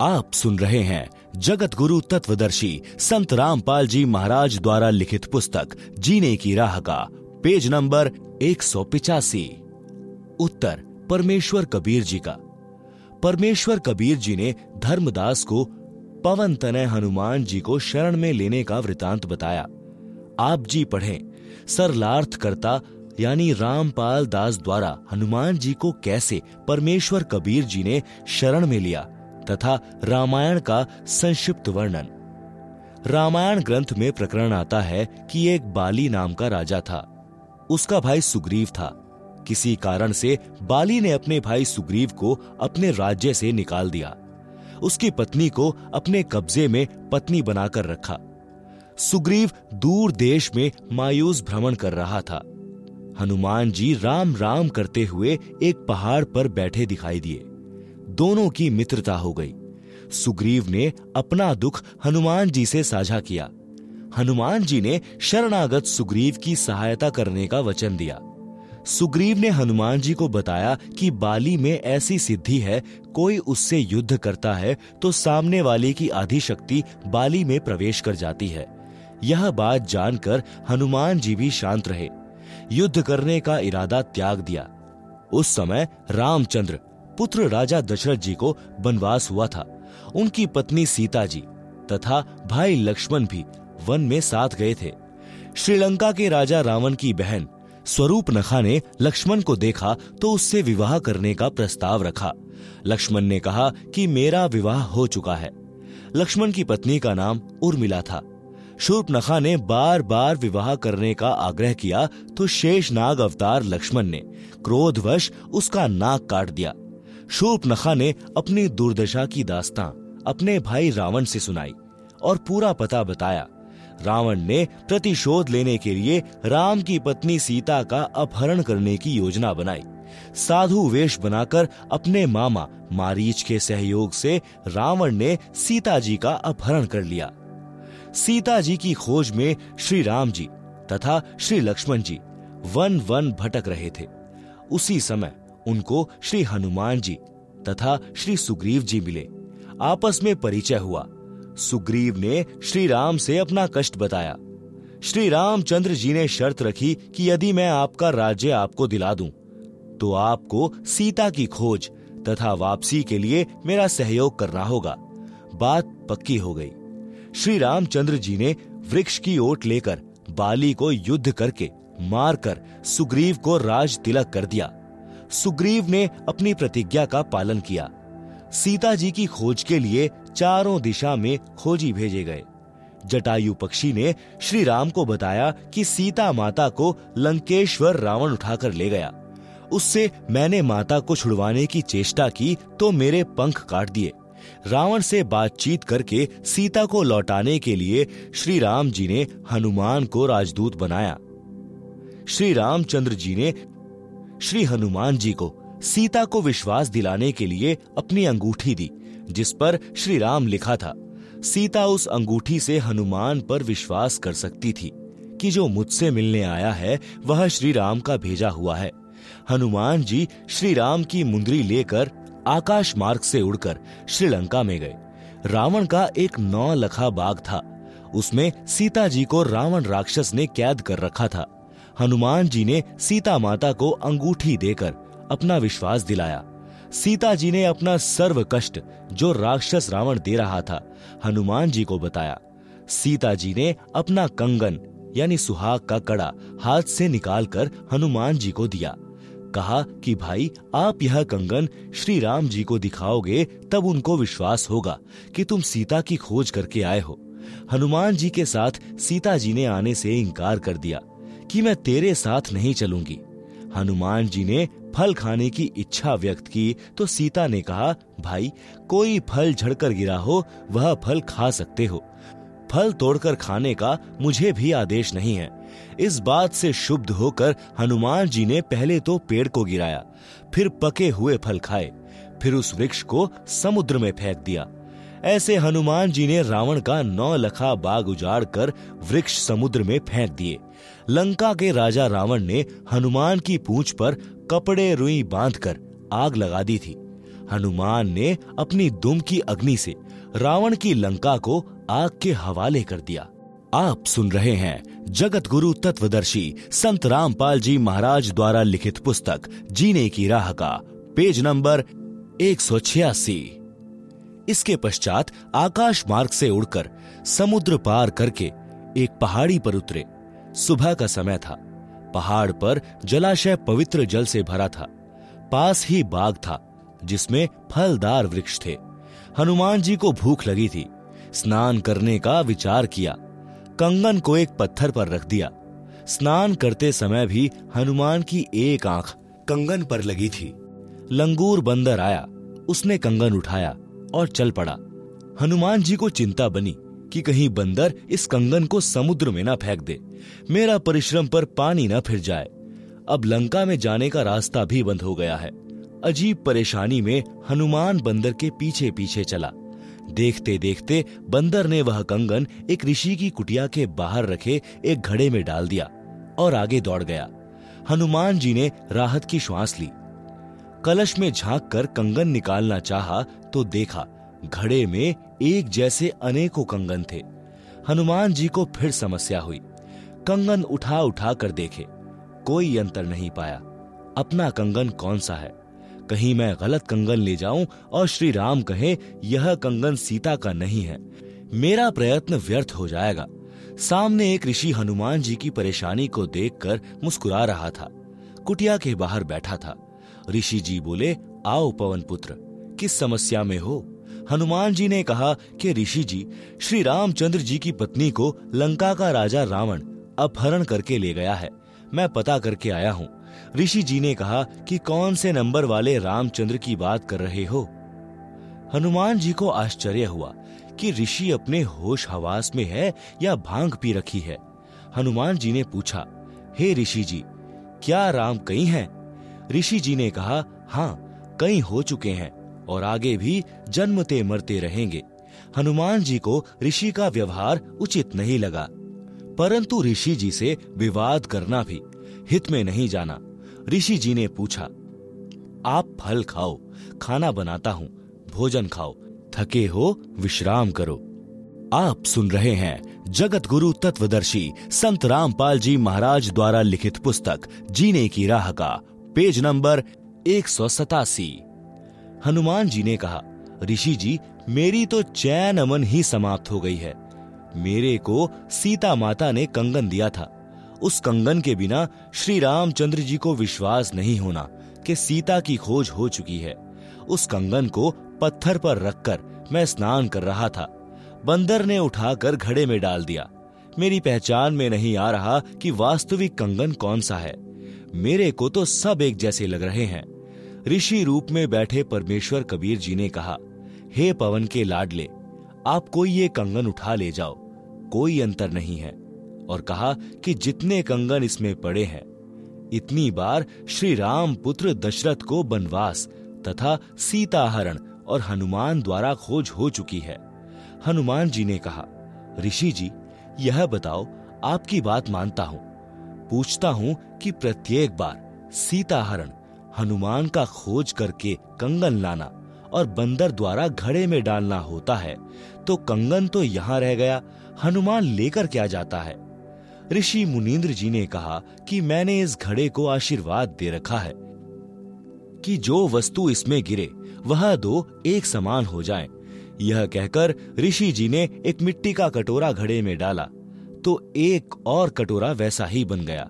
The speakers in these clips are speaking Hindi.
आप सुन रहे हैं जगत गुरु तत्वदर्शी संत रामपाल जी महाराज द्वारा लिखित पुस्तक, जीने की राह का, पेज नंबर एक उत्तर, परमेश्वर कबीर जी का। परमेश्वर कबीर जी ने धर्मदास को पवन तनय हनुमान जी को शरण में लेने का वृतांत बताया। आप जी पढ़ें सरलार्थ करता यानी रामपाल दास द्वारा हनुमान जी को कैसे परमेश्वर कबीर जी ने शरण में लिया? तथा रामायण का संक्षिप्त वर्णन। रामायण ग्रंथ में प्रकरण आता है कि एक बाली नाम का राजा था। उसका भाई सुग्रीव था। किसी कारण से बाली ने अपने भाई सुग्रीव को अपने राज्य से निकाल दिया। उसकी पत्नी को अपने कब्जे में पत्नी बनाकर रखा। सुग्रीव दूर देश में मायूस भ्रमण कर रहा था। हनुमान जी राम राम करते हुए एक पहाड़ पर बैठे दिखाई दिए। दोनों की मित्रता हो गई। सुग्रीव ने अपना दुख हनुमान जी से साझा किया। हनुमान जी ने शरणागत सुग्रीव की सहायता करने का वचन दिया। सुग्रीव ने हनुमान जी को बताया कि बाली में ऐसी सिद्धि है, कोई उससे युद्ध करता है तो सामने वाले की आधी शक्ति बाली में प्रवेश कर जाती है। यह बात जानकर हनुमान जी भी शांत रहे। युद्ध करने का इरादा त्याग दिया। उस समय रामचंद्र पुत्र राजा दशरथ जी को वनवास हुआ था। उनकी पत्नी सीता जी तथा भाई लक्ष्मण भी वन में साथ गए थे। श्रीलंका के राजा रावण की बहन स्वरूप नखा ने लक्ष्मण को देखा तो उससे विवाह करने का प्रस्ताव रखा। लक्ष्मण ने कहा कि मेरा विवाह हो चुका है। लक्ष्मण की पत्नी का नाम उर्मिला था। नखा ने बार बार विवाह करने का आग्रह किया तो शेष नाग अवतार लक्ष्मण ने क्रोधवश उसका नाक काट दिया। नखा ने अपनी दुर्दशा की दास्तां अपने भाई रावण से सुनाई और पूरा पता बताया। रावण ने प्रतिशोध लेने के लिए राम की पत्नी सीता का अपहरण करने की योजना बनाई। साधु वेश बनाकर अपने मामा मारीच के सहयोग से रावण ने सीता जी का अपहरण कर लिया। सीता जी की खोज में श्री राम जी तथा श्री लक्ष्मण जी वन वन भटक रहे थे। उसी समय उनको श्री हनुमान जी तथा श्री सुग्रीव जी मिले। आपस में परिचय हुआ। सुग्रीव ने श्री राम से अपना कष्ट बताया। श्री रामचंद्र जी ने शर्त रखी कि यदि मैं आपका राज्य आपको दिला दूँ, तो आपको सीता की खोज तथा वापसी के लिए मेरा सहयोग करना होगा। बात पक्की हो गई। श्री रामचंद्र जी ने वृक्ष की ओट लेकर बाली को युद्ध करके मारकर सुग्रीव को राज तिलक कर दिया। सुग्रीव ने अपनी प्रतिज्ञा का पालन किया। सीता जी की खोज के लिए चारों दिशा में खोजी भेजे गए। जटायु पक्षी ने श्री राम को बताया कि सीता माता को लंकेश्वर रावण उठाकर ले गया। उससे, मैंने माता को छुड़वाने की चेष्टा की तो मेरे पंख काट दिए। रावण से बातचीत करके सीता को लौटाने के लिए श्री राम जी ने हनुमान को राजदूत बनाया। श्री रामचंद्र जी ने श्री हनुमान जी को, सीता को विश्वास दिलाने के लिए अपनी अंगूठी दी, जिस पर श्री राम लिखा था। सीता उस अंगूठी से हनुमान पर विश्वास कर सकती थी कि जो मुझसे मिलने आया है, वह श्री राम का भेजा हुआ है। हनुमान जी श्री राम की मुंदरी लेकर आकाश मार्ग से उड़कर श्रीलंका में गए। रावण का एक नौ लखा बाग था। उसमें सीता जी को रावण राक्षस ने कैद कर रखा था। हनुमान जी ने सीता माता को अंगूठी देकर अपना विश्वास दिलाया। सीता जी ने अपना सर्व कष्ट जो राक्षस रावण दे रहा था हनुमान जी को बताया। सीता जी ने अपना कंगन, यानी सुहाग का कड़ा, हाथ से निकालकर हनुमान जी को दिया। कहा कि, भाई, आप यह कंगन श्री राम जी को दिखाओगे, तब उनको विश्वास होगा कि तुम सीता की खोज करके आए हो। हनुमान जी के साथ सीता जी ने आने से इनकार कर दिया। कि मैं तेरे साथ नहीं चलूँगी। हनुमान जी ने फल खाने की इच्छा व्यक्त की तो सीता ने कहा, भाई, कोई फल झड़कर गिरा हो, वह फल खा सकते हो। फल तोड़कर खाने का मुझे भी आदेश नहीं है। इस बात से शुद्ध होकर हनुमान जी ने पहले तो पेड़ को गिराया, फिर पके हुए फल खाए, फिर उस वृक्ष को समुद्र में फेंक दिया। ऐसे हनुमान जी ने रावण का नौ लखा बाग उजाड़ कर वृक्ष समुद्र में फेंक दिए। लंका के राजा रावण ने हनुमान की पूंछ पर कपड़े रुई बांधकर आग लगा दी थी। हनुमान ने अपनी दुम की अग्नि से रावण की लंका को आग के हवाले कर दिया। आप सुन रहे हैं जगत गुरु तत्वदर्शी संत रामपाल जी महाराज द्वारा लिखित पुस्तक, जीने की राह का, पेज नंबर एक सौ छियासी। इसके पश्चात आकाश मार्ग से उड़कर समुद्र पार करके एक पहाड़ी पर उतरे। सुबह का समय था। पहाड़ पर जलाशय पवित्र जल से भरा था। पास ही बाग था, जिसमें फलदार वृक्ष थे। हनुमान जी को भूख लगी थी। स्नान करने का विचार किया। कंगन को एक पत्थर पर रख दिया। स्नान करते समय भी हनुमान की एक आँख कंगन पर लगी थी। लंगूर बंदर आया। उसने कंगन उठाया और चल पड़ा। हनुमान जी को चिंता बनी। कि कहीं बंदर इस कंगन को समुद्र में ना फेंक दे। मेरा परिश्रम पर पानी न फिर जाए। अब लंका में जाने का रास्ता भी बंद हो गया है। अजीब परेशानी में हनुमान बंदर के पीछे पीछे चला। देखते देखते बंदर ने वह कंगन एक ऋषि की कुटिया के बाहर रखे एक घड़े में डाल दिया और आगे दौड़ गया। हनुमान जी ने राहत की श्वास ली। कलश में झाँक कर कंगन निकालना चाहा तो देखा घड़े में एक जैसे अनेकों कंगन थे। हनुमान जी को फिर समस्या हुई। कंगन उठा उठा कर देखे। कोई अंतर नहीं पाया। अपना कंगन कौन सा है? कहीं मैं गलत कंगन ले जाऊँ और श्री राम कहे, यह कंगन सीता का नहीं है। मेरा प्रयत्न व्यर्थ हो जाएगा। सामने एक ऋषि हनुमान जी की परेशानी को देखकर मुस्कुरा रहा था। कुटिया के बाहर बैठा था। ऋषि जी बोले, आओ पवन पुत्र, किस समस्या में हो? हनुमान जी ने कहा कि ऋषि जी, श्री रामचंद्र जी की पत्नी को लंका का राजा रावण अपहरण करके ले गया है। मैं पता करके आया हूँ। ऋषि जी ने कहा कि कौन से नंबर वाले रामचंद्र की बात कर रहे हो? हनुमान जी को आश्चर्य हुआ कि ऋषि अपने होश हवास में है या भाँग पी रखी है। हनुमान जी ने पूछा, हे hey ऋषि जी, क्या राम कई हैं? ऋषि जी ने कहा हाँ कई हो चुके हैं। और आगे भी जन्मते मरते रहेंगे। हनुमान जी को ऋषि का व्यवहार उचित नहीं लगा। परंतु ऋषि जी से विवाद करना भी हित में नहीं जाना। ऋषि जी ने पूछा, आप फल खाओ, खाना बनाता हूँ, भोजन खाओ, थके हो, विश्राम करो। आप सुन रहे हैं जगत गुरु तत्वदर्शी संत रामपाल जी महाराज द्वारा लिखित पुस्तक, जीने की राह का, पेज नंबर एक सौ सतासी। हनुमान जी ने कहा, ऋषि जी, मेरी तो चैन अमन ही समाप्त हो गई है। मेरे को सीता माता ने कंगन दिया था। उस कंगन के बिना श्री रामचंद्र जी को विश्वास नहीं होना कि सीता की खोज हो चुकी है। उस कंगन को पत्थर पर रखकर मैं स्नान कर रहा था। बंदर ने उठाकर घड़े में डाल दिया। मेरी पहचान में नहीं आ रहा कि वास्तविक कंगन कौन सा है। मेरे को तो सब एक जैसे लग रहे हैं। ऋषि रूप में बैठे परमेश्वर कबीर जी ने कहा, हे पवन के लाडले, आप कोई ये कंगन उठा ले जाओ, कोई अंतर नहीं है। और कहा कि जितने कंगन इसमें पड़े हैं, इतनी बार श्री राम पुत्र दशरथ को बनवास तथा सीता हरण और हनुमान द्वारा खोज हो चुकी है। हनुमान जी ने कहा, ऋषि जी, यह बताओ, आपकी बात मानता हूँ। पूछता हूँ कि प्रत्येक बार सीता हरण हनुमान का खोज करके कंगन लाना और बंदर द्वारा घड़े में डालना होता है तो कंगन तो यहाँ रह गया, हनुमान लेकर क्या जाता है ऋषि मुनीन्द्र जी ने कहा कि मैंने इस घड़े को आशीर्वाद दे रखा है कि जो वस्तु इसमें गिरे, वह दो एक समान हो जाएँ। यह कहकर ऋषि जी ने एक मिट्टी का कटोरा घड़े में डाला तो एक और कटोरा वैसा ही बन गया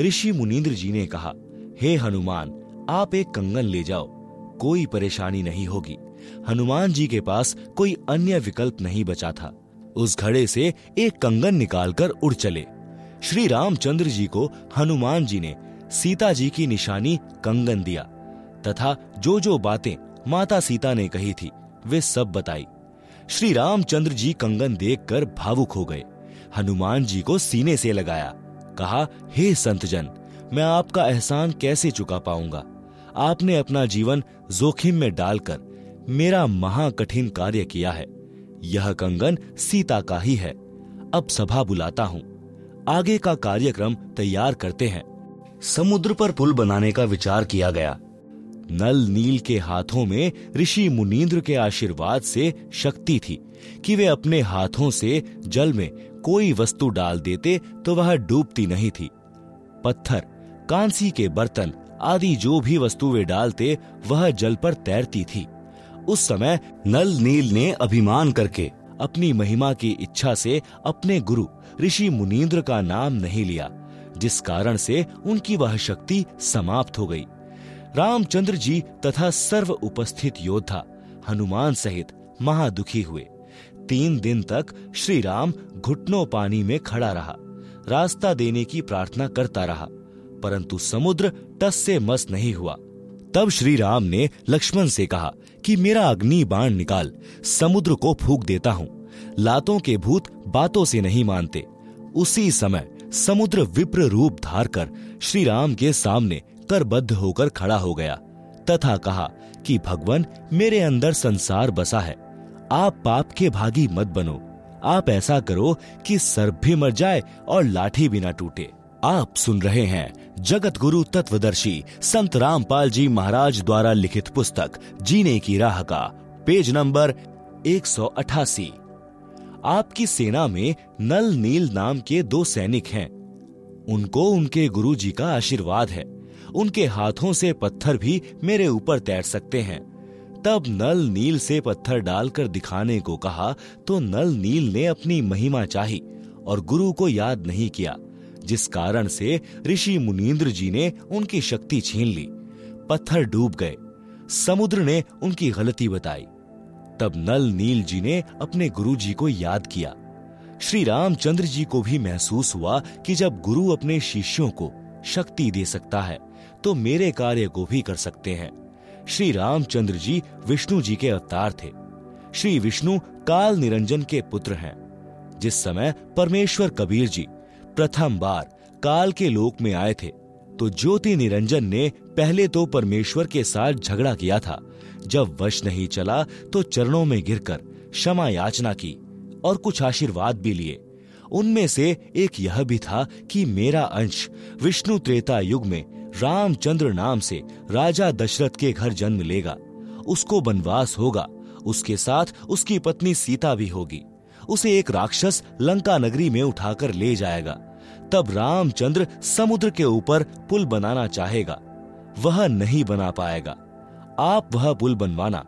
ऋषि मुनीन्द्र जी ने कहा, हे हनुमान आप एक कंगन ले जाओ। कोई परेशानी नहीं होगी। हनुमान जी के पास कोई अन्य विकल्प नहीं बचा था। उस घड़े से एक कंगन निकालकर उड़ चले। श्री रामचंद्र जी को हनुमान जी ने सीता जी की निशानी कंगन दिया। तथा जो जो बातें माता सीता ने कही थी, वे सब बताई। श्री रामचंद्र जी कंगन देखकर भावुक हो गए। हनुमान जी को सीने से लगाया। कहा, हे संतजन, मैं आपका एहसान कैसे चुका पाऊँगा? आपने अपना जीवन जोखिम में डालकर मेरा महाकठिन कार्य किया है। यह कंगन सीता का ही है। अब सभा बुलाता हूँ। आगे का कार्यक्रम तैयार करते हैं। समुद्र पर पुल बनाने का विचार किया गया। नल नील के हाथों में ऋषि मुनीन्द्र के आशीर्वाद से शक्ति थी कि वे अपने हाथों से जल में कोई वस्तु डाल देते तो वह डूबती नहीं थी। पत्थर, कांसी के बर्तन आदि जो भी वस्तु वे डालते, वह जल पर तैरती थी। उस समय नल नील ने अभिमान करके अपनी महिमा की इच्छा से अपने गुरु ऋषि मुनीन्द्र का नाम नहीं लिया, जिस कारण से उनकी वह शक्ति समाप्त हो गई। रामचंद्र जी तथा सर्व उपस्थित योद्धा हनुमान सहित महादुखी हुए। तीन दिन तक श्री राम घुटनों पानी में खड़ा रहा, रास्ता देने की प्रार्थना करता रहा। परंतु समुद्र टस से मस नहीं हुआ। तब श्री राम ने लक्ष्मण से कहा कि मेरा अग्नि बाण निकाल, समुद्र को फूक देता हूँ। लातों के भूत बातों से नहीं मानते। उसी समय समुद्र विप्र रूप धार कर श्री राम के सामने करबद्ध होकर खड़ा हो गया। तथा कहा कि, भगवान, मेरे अंदर संसार बसा है। आप पाप के भागी मत बनो। आप ऐसा करो कि सर्प भी मर जाए और लाठी भी ना टूटे। आप सुन रहे हैं जगत गुरु तत्वदर्शी संत रामपाल जी महाराज द्वारा लिखित पुस्तक, जीने की राह का, पेज नंबर एक सौ अठासी। आपकी सेना में नल नील नाम के दो सैनिक हैं। उनको उनके गुरु जी का आशीर्वाद है। उनके हाथों से पत्थर भी मेरे ऊपर तैर सकते हैं। तब नल नील से पत्थर डालकर दिखाने को कहा तो नल नील ने अपनी महिमा चाही और गुरु को याद नहीं किया। जिस कारण से ऋषि मुनीन्द्र जी ने उनकी शक्ति छीन ली, पत्थर डूब गए, समुद्र ने उनकी गलती बताई। तब नल नील जी ने अपने गुरु जी को याद किया। श्री रामचंद्र जी को भी महसूस हुआ कि जब गुरु अपने शिष्यों को शक्ति दे सकता है तो मेरे कार्य को भी कर सकते हैं। श्री रामचंद्र जी विष्णु जी के अवतार थे। श्री विष्णु काल निरंजन के पुत्र हैं। जिस समय परमेश्वर कबीर जी प्रथम बार काल के लोक में आए थे तो ज्योति निरंजन ने पहले तो परमेश्वर के साथ झगड़ा किया था। जब वश नहीं चला तो चरणों में गिरकर क्षमा याचना की और कुछ आशीर्वाद भी लिए। उनमें से एक यह भी था कि मेरा अंश विष्णु त्रेता युग में रामचंद्र नाम से राजा दशरथ के घर जन्म लेगा। उसको वनवास होगा, उसके साथ उसकी पत्नी सीता भी होगी। उसे एक राक्षस लंका नगरी में उठाकर ले जाएगा। तब रामचंद्र समुद्र के ऊपर पुल बनाना चाहेगा। वह नहीं बना पाएगा। आप वह पुल बनवाना।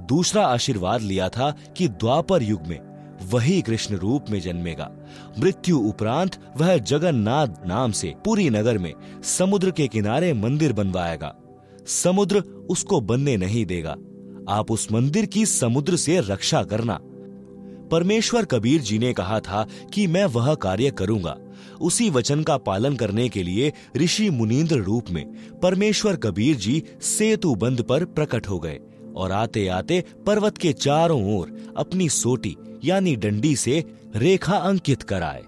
दूसरा आशीर्वाद लिया था कि द्वापर युग में वही कृष्ण रूप में जन्मेगा। मृत्यु उपरांत वह जगन्नाथ नाम से पूरी नगर में समुद्र के किनारे मंदिर बनवाएगा। समुद्र उसको बनने नहीं देगा। आप उस मंदिर की समुद्र से रक्षा करना। परमेश्वर कबीर जी ने कहा था कि मैं वह कार्य करूँगा। उसी वचन का पालन करने के लिए ऋषि मुनीन्द्र रूप में परमेश्वर कबीर जी सेतु बंद पर प्रकट हो गए और आते आते पर्वत के चारों ओर अपनी सोटी, यानी डंडी से रेखा अंकित कराए।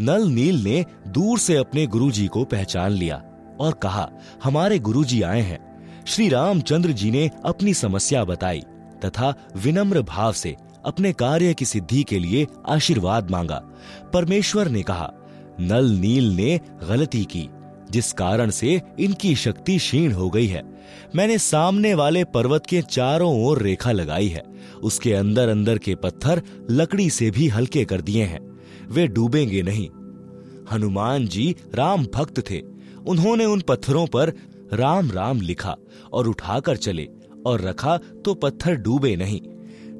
नल नील ने दूर से अपने गुरुजी को पहचान लिया और कहा, हमारे गुरुजी आए हैं। श्री रामचंद्र जी ने अपनी समस्या बताई तथा विनम्र भाव से अपने कार्य की सिद्धि के लिए आशीर्वाद मांगा। परमेश्वर ने कहा, नल नील ने गलती की, जिस कारण से इनकी शक्ति क्षीण हो गई है। मैंने सामने वाले पर्वत के चारों ओर रेखा लगाई है। उसके अंदर अंदर के पत्थर लकड़ी से भी हल्के कर दिए हैं। वे डूबेंगे नहीं। हनुमान जी राम भक्त थे। उन्होंने उन पत्थरों पर राम राम लिखा और उठाकर चले और रखा तो पत्थर डूबे नहीं।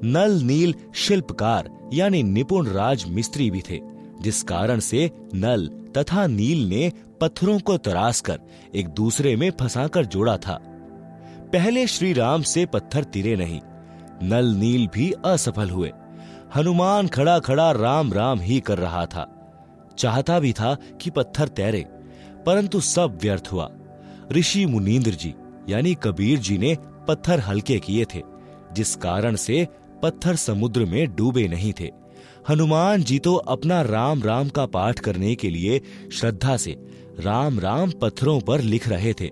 नल नील शिल्पकार, यानी निपुण राज मिस्त्री भी थे। जिस कारण से नल तथा नील ने पत्थरों को तराश कर एक दूसरे में फंसाकर जोड़ा था। पहले श्री राम से पत्थर तिरे नहीं, नल नील भी असफल हुए। हनुमान खड़ा खड़ा राम राम ही कर रहा था। चाहता भी था कि पत्थर तैरे, परंतु सब व्यर्थ हुआ। ऋषि मुनीन्द्र जी, यानी कबीर जी ने पत्थर हल्के किए थे, जिस कारण से पत्थर समुद्र में डूबे नहीं थे। हनुमान जी तो अपना राम राम का पाठ करने के लिए श्रद्धा से राम राम पत्थरों पर लिख रहे थे।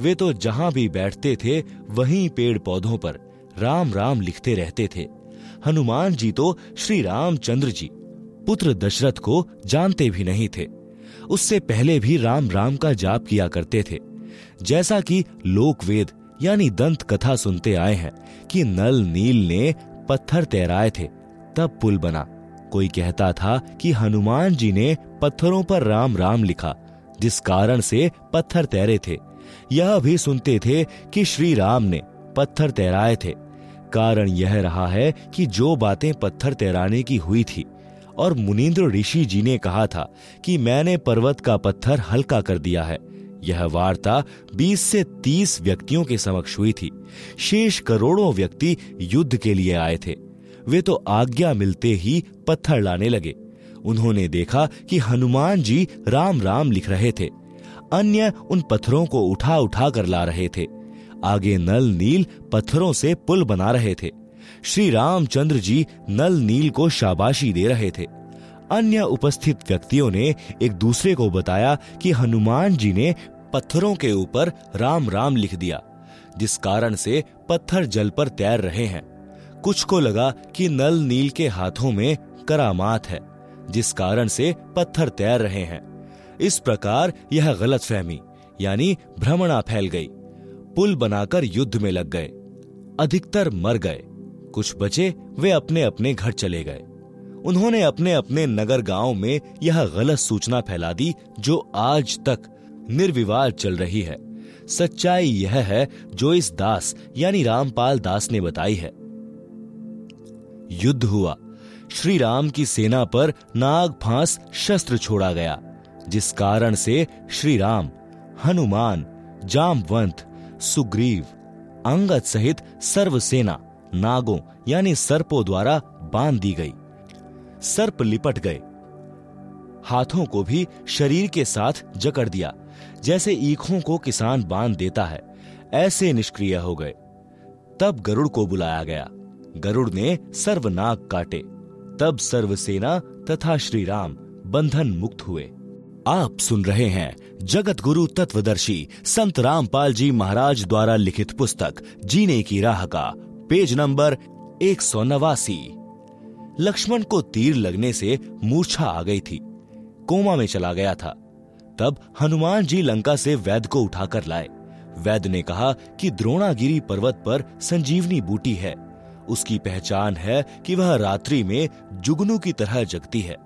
वे तो जहाँ भी बैठते थे, वहीं पेड़ पौधों पर राम राम लिखते रहते थे। हनुमान जी तो श्री रामचंद्र जी, पुत्र दशरथ को जानते भी नहीं थे। उससे पहले भी राम राम का जाप किया करते थे। जैसा कि लोक वेद यानी दंत कथा सुनते आए हैं कि नल नील ने पत्थर तैराए थे। तब पुल बना। कोई कहता था कि हनुमान जी ने पत्थरों पर राम राम लिखा, जिस कारण से पत्थर तैरे थे। यह भी सुनते थे कि श्री राम ने पत्थर तैराए थे। कारण यह रहा है कि जो बातें पत्थर तैराने की हुई थी, और मुनीन्द्र ऋषि जी ने कहा था कि मैंने पर्वत का पत्थर हल्का कर दिया है। यह वार्ता 20 से 30 व्यक्तियों के समक्ष हुई थी। शेष करोड़ों व्यक्ति युद्ध के लिए आए थे। वे तो आज्ञा मिलते ही पत्थर लाने लगे। उन्होंने देखा कि हनुमान जी राम राम लिख रहे थे। अन्य उन पत्थरों को उठा उठा कर ला रहे थे। आगे नल नील पत्थरों से पुल बना रहे थे। श्री रामचंद्र जी नल नील को शाबाशी दे रहे थे। अन्य उपस्थित व्यक्तियों ने एक दूसरे को बताया कि हनुमान जी ने पत्थरों के ऊपर राम राम लिख दिया, जिस कारण से पत्थर जल पर तैर रहे हैं। कुछ को लगा कि नल नील के हाथों में करामात है, जिस कारण से पत्थर तैर रहे हैं। इस प्रकार यह गलत फहमी यानी भ्रमणा फैल गई। पुल बनाकर युद्ध में लग गए। अधिकतर मर गए। कुछ बचे, वे अपने अपने घर चले गए। उन्होंने अपने अपने नगर गाँव में यह गलत सूचना फैला दी, जो आज तक निर्विवाद चल रही है। सच्चाई यह है जो इस दास, यानी रामपाल दास ने बताई है। युद्ध हुआ। श्री राम की सेना पर नाग फांस शस्त्र छोड़ा गया, जिस कारण से श्री राम हनुमान, जामवंत, सुग्रीव, अंगद सहित सर्व सेना नागों, यानी सर्पों द्वारा बाँध दी गई। सर्प लिपट गए। हाथों को भी शरीर के साथ जकड़ दिया। जैसे ईखों को किसान बाँध देता है, ऐसे निष्क्रिय हो गए। तब गरुड़ को बुलाया गया। गरुड़ ने सर्वनाग काटे। तब सर्वसेना तथा श्री राम बंधन मुक्त हुए। आप सुन रहे हैं जगत गुरु तत्वदर्शी संत रामपाल जी महाराज द्वारा लिखित पुस्तक, जीने की राह का, पेज नंबर एक सौ नवासी। लक्ष्मण को तीर लगने से मूर्छा आ गई थी। कोमा में चला गया था। तब हनुमान जी लंका से वैद्य को उठाकर लाए। वैद्य ने कहा कि द्रोणागिरी पर्वत पर संजीवनी बूटी है। उसकी पहचान है कि वह रात्रि में जुगनू की तरह जगती है।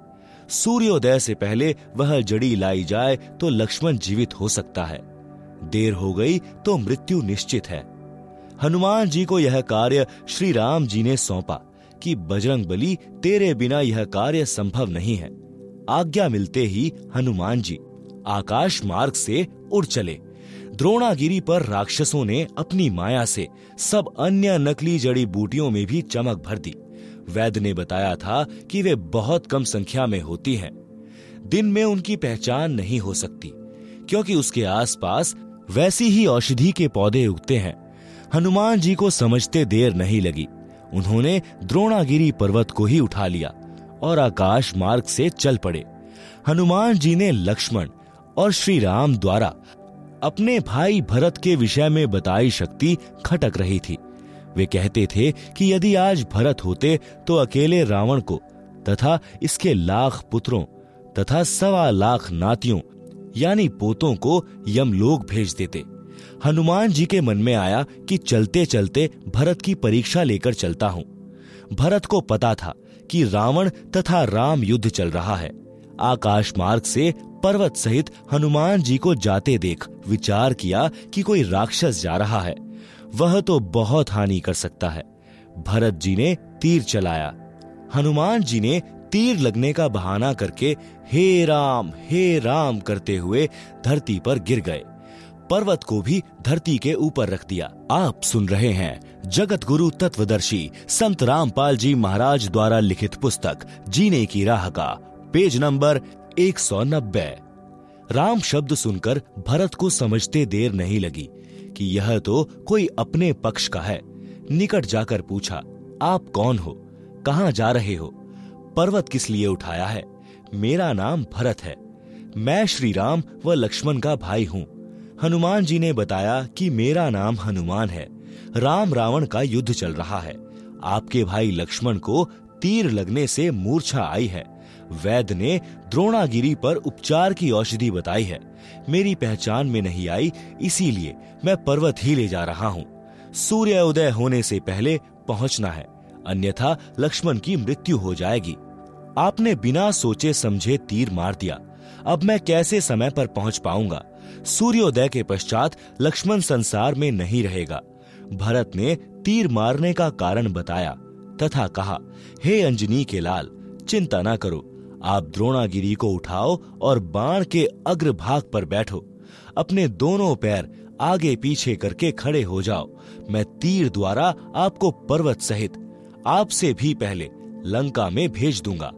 सूर्योदय से पहले वह जड़ी लाई जाए तो लक्ष्मण जीवित हो सकता है। देर हो गई तो मृत्यु निश्चित है। हनुमान जी को यह कार्य श्री राम जी ने सौंपा कि बजरंग बली तेरे बिना यह कार्य संभव नहीं है। आज्ञा मिलते ही हनुमान जी आकाश मार्ग से उड़ चले। द्रोणागिरी पर राक्षसों ने अपनी माया से सब अन्य नकली जड़ी बूटियों में भी चमक भर दी। वैद्य ने बताया था कि वे बहुत कम संख्या में होती हैं। दिन में उनकी पहचान नहीं हो सकती, क्योंकि उसके आसपास वैसी ही औषधि के पौधे उगते हैं। हनुमान जी को समझते देर नहीं लगी। उन्होंने द्रोणागिरी पर्वत को ही उठा लिया और आकाश मार्ग से चल पड़े। हनुमान जी ने लक्ष्मण और श्री राम द्वारा अपने भाई भरत के विषय में बताई शक्ति खटक रही थी। वे कहते थे कि यदि आज भरत होते तो अकेले रावण को तथा इसके लाख पुत्रों तथा सवा लाख नातियों, यानी पोतों को यमलोक भेज देते। हनुमान जी के मन में आया कि चलते चलते भरत की परीक्षा लेकर चलता हूँ। भरत को पता था कि रावण तथा राम युद्ध चल रहा है। आकाश मार्ग से पर्वत सहित हनुमान जी को जाते देख विचार किया कि कोई राक्षस जा रहा है। वह तो बहुत हानि कर सकता है। भरत जी ने तीर चलाया। हनुमान जी ने तीर लगने का बहाना करके हे राम हे राम करते हुए धरती पर गिर गए। पर्वत को भी धरती के ऊपर रख दिया। आप सुन रहे हैं जगत गुरु तत्वदर्शी संत रामपाल जी महाराज द्वारा लिखित पुस्तक, जीने की राह का पेज नंबर 190 राम शब्द सुनकर भरत को समझते देर नहीं लगी कि यह तो कोई अपने पक्ष का है। निकट जाकर पूछा, आप कौन हो? कहाँ जा रहे हो? पर्वत किस लिए उठाया है? मेरा नाम भरत है। मैं श्री राम व लक्ष्मण का भाई हूँ। हनुमान जी ने बताया कि मेरा नाम हनुमान है। राम रावण का युद्ध चल रहा है। आपके भाई लक्ष्मण को तीर लगने से मूर्छा आई है। वैद्य ने द्रोणागिरी पर उपचार की औषधि बताई है। मेरी पहचान में नहीं आई, इसीलिए मैं पर्वत ही ले जा रहा हूँ। सूर्य उदय होने से पहले पहुँचना है, अन्यथा लक्ष्मण की मृत्यु हो जाएगी। आपने बिना सोचे समझे तीर मार दिया। अब मैं कैसे समय पर पहुँच पाऊँगा? सूर्योदय के पश्चात लक्ष्मण संसार में नहीं रहेगा। भरत ने तीर मारने का कारण बताया, तथा कहा, हे अंजनी के लाल, चिंता ना करो आप द्रोणागिरी को उठाओ और बाण के अग्रभाग पर बैठो। अपने दोनों पैर आगे पीछे करके खड़े हो जाओ। मैं तीर द्वारा आपको पर्वत सहित आपसे भी पहले लंका में भेज दूँगा।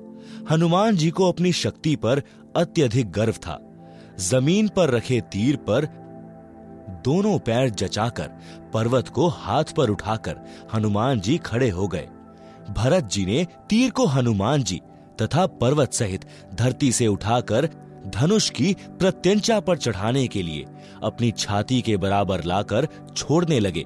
हनुमान जी को अपनी शक्ति पर अत्यधिक गर्व था। ज़मीन पर रखे तीर पर दोनों पैर जचाकर, पर्वत को हाथ पर उठाकर हनुमान जी खड़े हो गए। भरत जी ने तीर को हनुमान जी तथा पर्वत सहित धरती से उठाकर धनुष की प्रत्यंचा पर चढ़ाने के लिए अपनी छाती के बराबर लाकर छोड़ने लगे।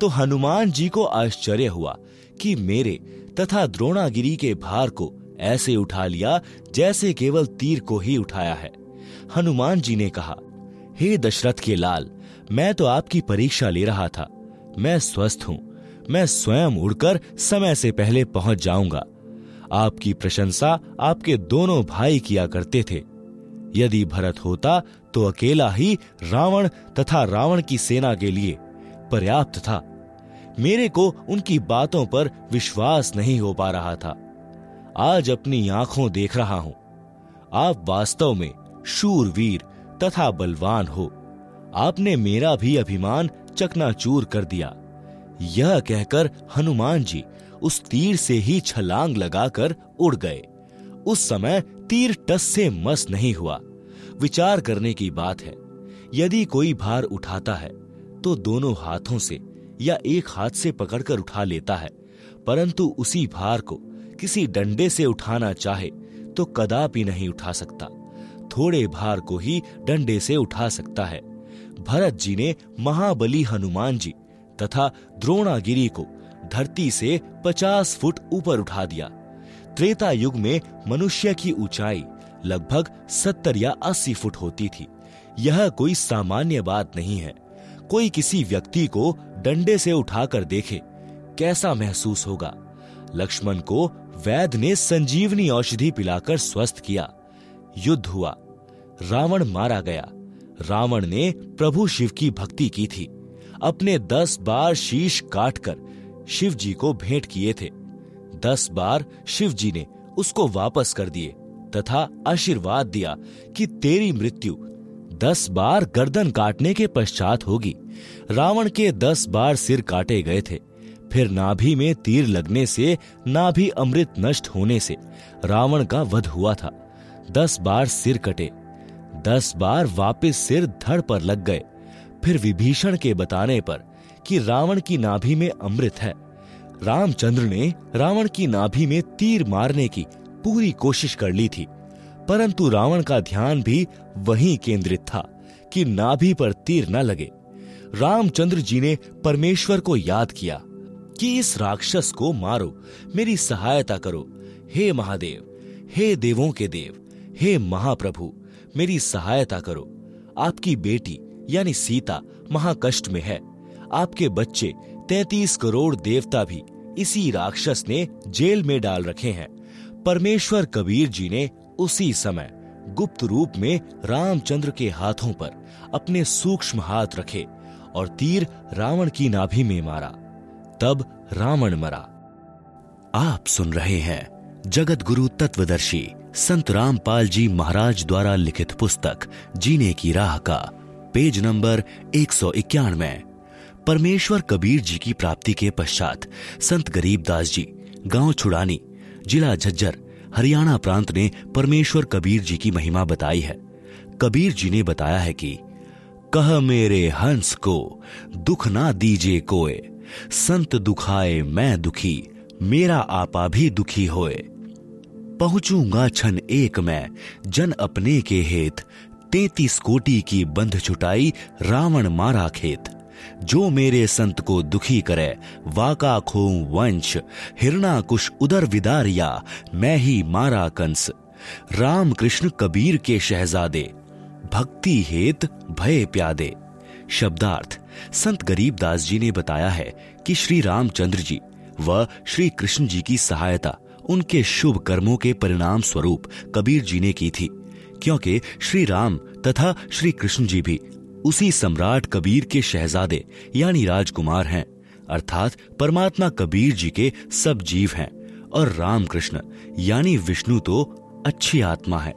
तो हनुमान जी को आश्चर्य हुआ कि मेरे तथा द्रोणागिरी के भार को ऐसे उठा लिया जैसे केवल तीर को ही उठाया है। हनुमान जी ने कहा, हे दशरथ के लाल, मैं तो आपकी परीक्षा ले रहा था। मैं स्वस्थ हूँ। मैं स्वयं उड़कर समय से पहले पहुँच जाऊँगा। आपकी प्रशंसा आपके दोनों भाई किया करते थे। यदि भरत होता तो अकेला ही रावण तथा रावण की सेना के लिए पर्याप्त था। मेरे को उनकी बातों पर विश्वास नहीं हो पा रहा था। आज अपनी आँखों देख रहा हूँ। आप वास्तव में शूरवीर तथा बलवान हो। आपने मेरा भी अभिमान चकनाचूर कर दिया। यह कहकर हनुमान जी उस तीर से ही छलांग लगाकर उड़ गए। उस समय तीर टस से मस नहीं हुआ। विचार करने की बात है, यदि कोई भार उठाता है तो दोनों हाथों से या एक हाथ से पकड़कर उठा लेता है, परंतु उसी भार को किसी डंडे से उठाना चाहे तो कदापि नहीं उठा सकता। थोड़े भार को ही डंडे से उठा सकता है। भरत जी ने महाबली हनुमान जी तथा द्रोणागिरी को धरती से पचास फुट ऊपर उठा दिया। त्रेता युग में मनुष्य की ऊंचाई लगभग सत्तर या अस्सी फुट होती थी। यह कोई सामान्य बात नहीं है। कोई किसी व्यक्ति को डंडे से उठाकर देखे, कैसा महसूस होगा? लक्ष्मण को वैद्य ने संजीवनी औषधि पिलाकर स्वस्थ किया। युद्ध हुआ। रावण मारा गया। रावण ने प्रभु शिव की भक्ति की थी। अपने दस बार शीश काटकर शिव जी को भेंट किए थे। दस बार शिव जी ने उसको वापस कर दिए तथा आशीर्वाद दिया कि तेरी मृत्यु दस बार गर्दन काटने के पश्चात होगी। रावण के दस बार सिर काटे गए थे। फिर नाभि में तीर लगने से, नाभि अमृत नष्ट होने से रावण का वध हुआ था। दस बार सिर कटे, दस बार वापस सिर धड़ पर लग गए। फिर विभीषण के बताने पर कि रावण की नाभि में अमृत है। रामचंद्र ने रावण की नाभि में तीर मारने की पूरी कोशिश कर ली थी, परंतु रावण का ध्यान भी वहीं केंद्रित था कि नाभि पर तीर न लगे। रामचंद्र जी ने परमेश्वर को याद किया कि इस राक्षस को मारो, मेरी सहायता करो। हे महादेव, हे देवों के देव, हे महाप्रभु, मेरी सहायता करो। आपकी बेटी, यानी सीता, महाकष्ट में है। आपके बच्चे तैतीस करोड़ देवता भी इसी राक्षस ने जेल में डाल रखे हैं। परमेश्वर कबीर जी ने उसी समय गुप्त रूप में रामचंद्र के हाथों पर अपने सूक्ष्म हाथ रखे और तीर रावण की नाभि में मारा। तब रावण मरा। आप सुन रहे हैं जगत गुरु तत्वदर्शी संत रामपाल जी महाराज द्वारा लिखित पुस्तक, जीने की राह का, पेज नंबर एक सौ इक्यानवे। परमेश्वर कबीर जी की प्राप्ति के पश्चात संत गरीबदास जी, गाँव छुड़ानी, जिला झज्जर, हरियाणा प्रांत ने परमेश्वर कबीर जी की महिमा बताई है। कबीर जी ने बताया है कि, कह मेरे हंस को, दुख ना दीजे कोय संत दुखाए, मैं दुखी, मेरा आपा भी दुखी होए। पहुंचूँगा छन एक मैं, जन अपने के हेत, तैतीस कोटि की बंध छुटाई, रावण मारा खेत। जो मेरे संत को दुखी करे, वाका खो वंश, हिरणा कुश उदर विदारिया, मैं ही मारा कंस। राम कृष्ण कबीर के शहजादे, भक्ति हेत भय प्यादे। शब्दार्थ, संत गरीबदास जी ने बताया है कि श्री रामचंद्र जी व श्री कृष्ण जी की सहायता, उनके शुभ कर्मों के परिणाम स्वरूप कबीर जी ने की थी, क्योंकि श्री राम तथा श्री कृष्ण जी भी उसी सम्राट कबीर के शहजादे, यानी राजकुमार हैं। अर्थात परमात्मा कबीर जी के सब जीव हैं और रामकृष्ण, यानी विष्णु तो अच्छी आत्मा है।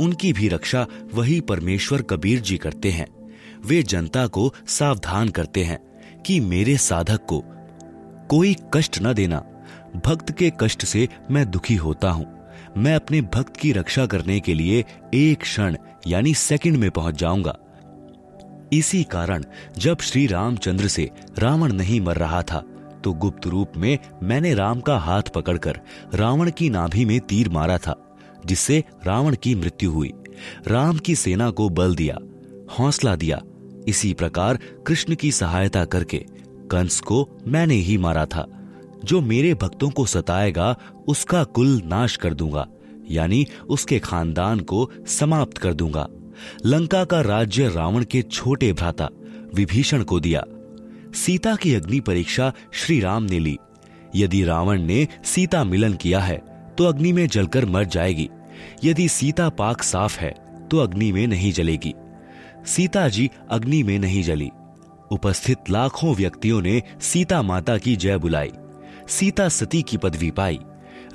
उनकी भी रक्षा वही परमेश्वर कबीर जी करते हैं। वे जनता को सावधान करते हैं कि मेरे साधक को कोई कष्ट न देना। भक्त के कष्ट से मैं दुखी होता हूँ। मैं अपने भक्त की रक्षा करने के लिए एक क्षण, यानी सेकंड में पहुँच जाऊँगा। इसी कारण जब श्री रामचंद्र से रावण नहीं मर रहा था तो गुप्त रूप में मैंने राम का हाथ पकड़कर रावण की नाभि में तीर मारा था, जिससे रावण की मृत्यु हुई। राम की सेना को बल दिया, हौसला दिया। इसी प्रकार कृष्ण की सहायता करके कंस को मैंने ही मारा था। जो मेरे भक्तों को सताएगा, उसका कुल नाश कर दूँगा, यानी उसके खानदान को समाप्त कर दूँगा। लंका का राज्य रावण के छोटे भ्राता विभीषण को दिया। सीता की अग्नि परीक्षा श्री राम ने ली। यदि रावण ने सीता मिलन किया है तो अग्नि में जलकर मर जाएगी। यदि सीता पाक साफ़ है तो अग्नि में नहीं जलेगी। सीता जी अग्नि में नहीं जली। उपस्थित लाखों व्यक्तियों ने सीता माता की जय बुलाई। सीता सती की पदवी पाई।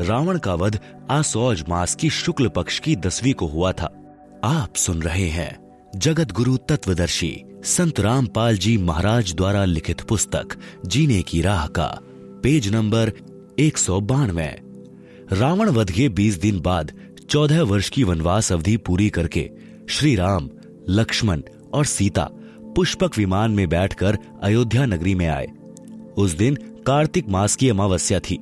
रावण का वध आसौज मास की शुक्ल पक्ष की दसवीं को हुआ था। आप सुन रहे हैं जगत गुरु तत्वदर्शी संत रामपाल जी महाराज द्वारा लिखित पुस्तक, जीने की राह का, पेज नंबर एक सौ बानवे। रावण वध के बीस दिन बाद चौदह वर्ष की वनवास अवधि पूरी करके श्री राम लक्ष्मण और सीता पुष्पक विमान में बैठकर अयोध्या नगरी में आए। उस दिन कार्तिक मास की अमावस्या थी।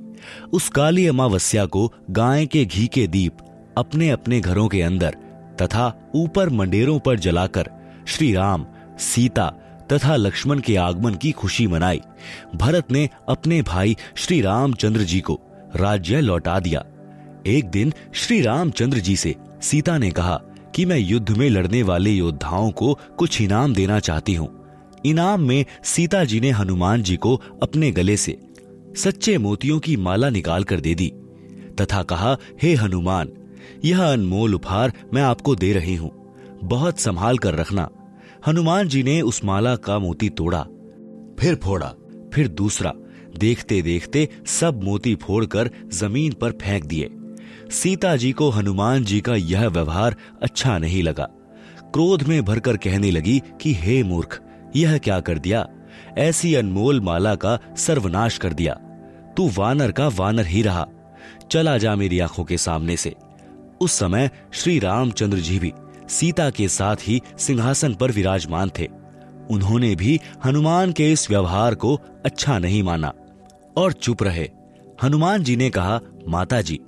उस काली अमावस्या को गाय के घी के दीप अपने अपने घरों के अंदर तथा ऊपर मंडेरों पर जलाकर श्री राम सीता तथा लक्ष्मण के आगमन की खुशी मनाई। भरत ने अपने भाई श्री रामचंद्र जी को राज्य लौटा दिया। एक दिन श्री रामचंद्र जी से सीता ने कहा कि मैं युद्ध में लड़ने वाले योद्धाओं को कुछ इनाम देना चाहती हूँ। इनाम में सीता जी ने हनुमान जी को अपने गले से सच्चे मोतियों की माला निकाल कर दे दी तथा कहा, हे हनुमान यह अनमोल उपहार मैं आपको दे रही हूँ। बहुत संभाल कर रखना। हनुमान जी ने उस माला का मोती तोड़ा, फिर फोड़ा, फिर दूसरा। देखते देखते सब मोती फोड़कर ज़मीन पर फेंक दिए। सीता जी को हनुमान जी का यह व्यवहार अच्छा नहीं लगा। क्रोध में भरकर कहने लगी कि, हे मूर्ख, यह क्या कर दिया? ऐसी अनमोल माला का सर्वनाश कर दिया। तू वानर का वानर ही रहा। चला जा मेरी आँखों के सामने से। उस समय श्री रामचंद्र जी भी सीता के साथ ही सिंहासन पर विराजमान थे। उन्होंने भी हनुमान के इस व्यवहार को अच्छा नहीं माना। और चुप रहे। हनुमान जी ने कहा माता जी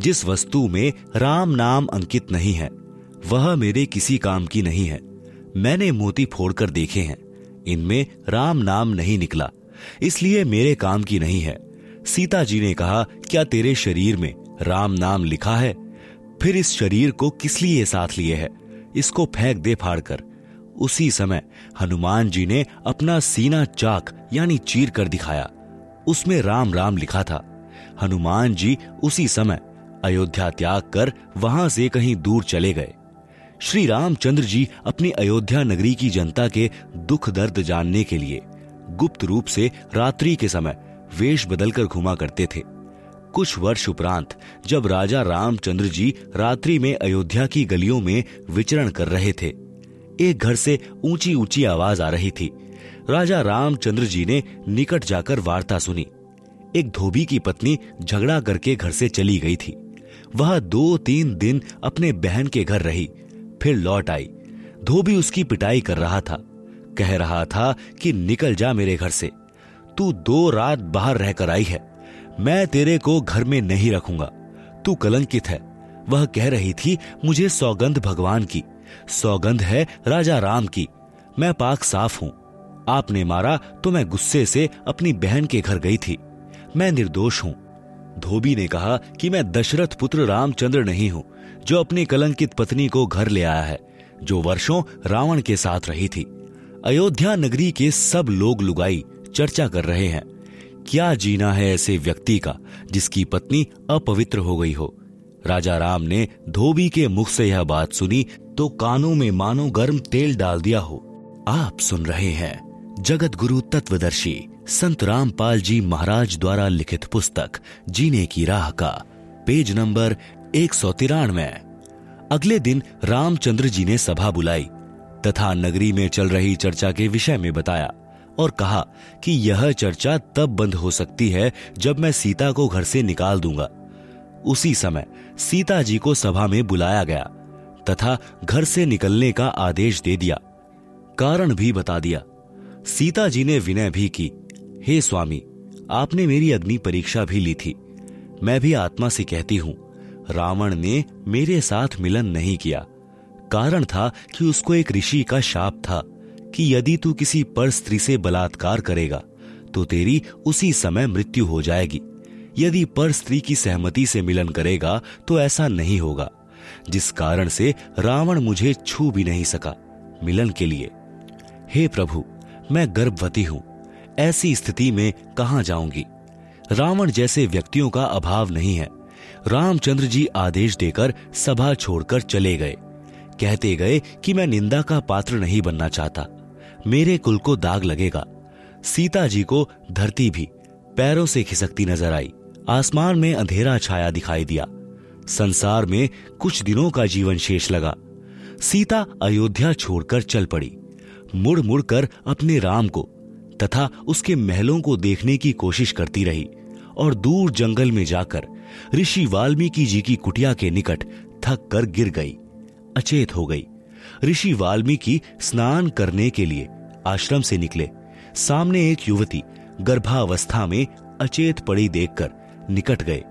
जिस वस्तु में राम नाम अंकित नहीं है, वह मेरे किसी काम की नहीं है। मैंने मोती फोड़कर देखे हैं। इनमें राम नाम नहीं निकला, इसलिए मेरे काम की नहीं है। सीता जी ने कहा, क्या तेरे शरीर में राम नाम लिखा है? फिर इस शरीर को किस लिए साथ लिए है? इसको फेंक दे फाड़ कर उसी समय हनुमान जी ने अपना सीना चाक, यानी चीर कर दिखाया। उसमें राम राम लिखा था। हनुमान जी उसी समय अयोध्या त्याग कर वहाँ से कहीं दूर चले गए। श्री रामचंद्र जी अपनी अयोध्या नगरी की जनता के दुख दर्द जानने के लिए गुप्त रूप से रात्रि के समय वेश बदलकर घुमा करते थे। कुछ वर्ष उपरांत जब राजा रामचंद्र जी रात्रि में अयोध्या की गलियों में विचरण कर रहे थे, एक घर से ऊँची ऊँची आवाज़ आ रही थी। राजा रामचंद्र जी ने निकट जाकर वार्ता सुनी। एक धोबी की पत्नी झगड़ा करके घर से चली गई थी। वह दो तीन दिन अपने बहन के घर रही, फिर लौट आई। धोबी उसकी पिटाई कर रहा था। कह रहा था कि निकल जा मेरे घर से। तू दो रात बाहर रहकर आई है। मैं तेरे को घर में नहीं रखूँगा। तू कलंकित है। वह कह रही थी, मुझे सौगंध भगवान की। सौगंध है राजा राम की। मैं पाक साफ़ हूँ। आपने मारा तो मैं गुस्से से अपनी बहन के घर गई थी। मैं निर्दोष हूँ। धोबी ने कहा कि मैं दशरथ पुत्र रामचंद्र नहीं हूँ, जो अपनी कलंकित पत्नी को घर ले आया है, जो वर्षों रावण के साथ रही थी। अयोध्या नगरी के सब लोग लुगाई, चर्चा कर रहे हैं। क्या जीना है ऐसे व्यक्ति का, जिसकी पत्नी अपवित्र हो गई हो? राजा राम ने धोबी के मुख से यह बात सुनी तो कानों में मानो गर्म तेल डाल दिया हो। आप सुन रहे हैं जगत गुरु तत्वदर्शी संत रामपाल जी महाराज द्वारा लिखित पुस्तक, जीने की राह का, पेज नंबर एक सौ तिरानवे। अगले दिन रामचंद्र जी ने सभा बुलाई, तथा नगरी में चल रही चर्चा के विषय में बताया। और कहा कि यह चर्चा तब बंद हो सकती है जब मैं सीता को घर से निकाल दूँगा। उसी समय सीता जी को सभा में बुलाया गया, तथा घर से निकलने का आदेश दे दिया। कारण भी बता दिया। सीता जी ने विनय भी की, हे स्वामी, आपने मेरी अग्नि परीक्षा भी ली थी। मैं भी आत्मा से कहती हूँ, रावण ने मेरे साथ मिलन नहीं किया। कारण था कि उसको एक ऋषि का शाप था। कि यदि तू किसी पर स्त्री से बलात्कार करेगा तो तेरी उसी समय मृत्यु हो जाएगी। यदि पर स्त्री की सहमति से मिलन करेगा तो ऐसा नहीं होगा। जिस कारण से रावण मुझे छू भी नहीं सका मिलन के लिए। हे प्रभु, मैं गर्भवती हूँ। ऐसी स्थिति में कहा जाऊँगी? रावण जैसे व्यक्तियों का अभाव नहीं है। रामचंद्र जी आदेश देकर सभा छोड़कर चले गए। कहते गए कि मैं निंदा का पात्र नहीं बनना चाहता। मेरे कुल को दाग लगेगा। सीता जी को धरती भी, पैरों से खिसकती नज़र आई। आसमान में अंधेरा छाया दिखाई दिया। संसार में कुछ दिनों का जीवन शेष लगा। सीता अयोध्या छोड़कर चल पड़ी। मुड़ मुड़ कर अपने राम को तथा उसके महलों को देखने की कोशिश करती रही और दूर जंगल में जाकर ऋषि वाल्मीकि जी की कुटिया के निकट थक कर गिर गई। अचेत हो गई। ऋषि वाल्मीकि स्नान करने के लिए आश्रम से निकले। सामने एक युवती गर्भावस्था में अचेत पड़ी देखकर निकट गए।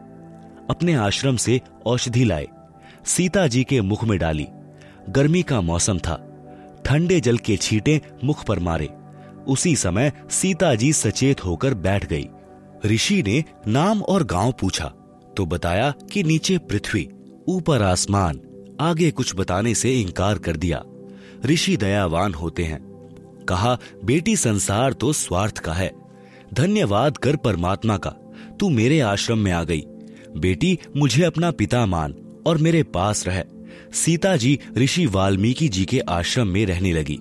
अपने आश्रम से औषधि लाए। सीता जी के मुख में डाली। गर्मी का मौसम था। ठंडे जल के छींटे मुख पर मारे। उसी समय सीता जी सचेत होकर बैठ गई। ऋषि ने नाम और गाँव पूछा तो बताया कि नीचे पृथ्वी, ऊपर आसमान, आगे कुछ बताने से इनकार कर दिया। ऋषि दयावान होते हैं। कहा, बेटी, संसार तो स्वार्थ का है। धन्यवाद कर परमात्मा का। तू मेरे आश्रम में आ गई। बेटी, मुझे अपना पिता मान और मेरे पास रह। सीता जी ऋषि वाल्मीकि जी के आश्रम में रहने लगी।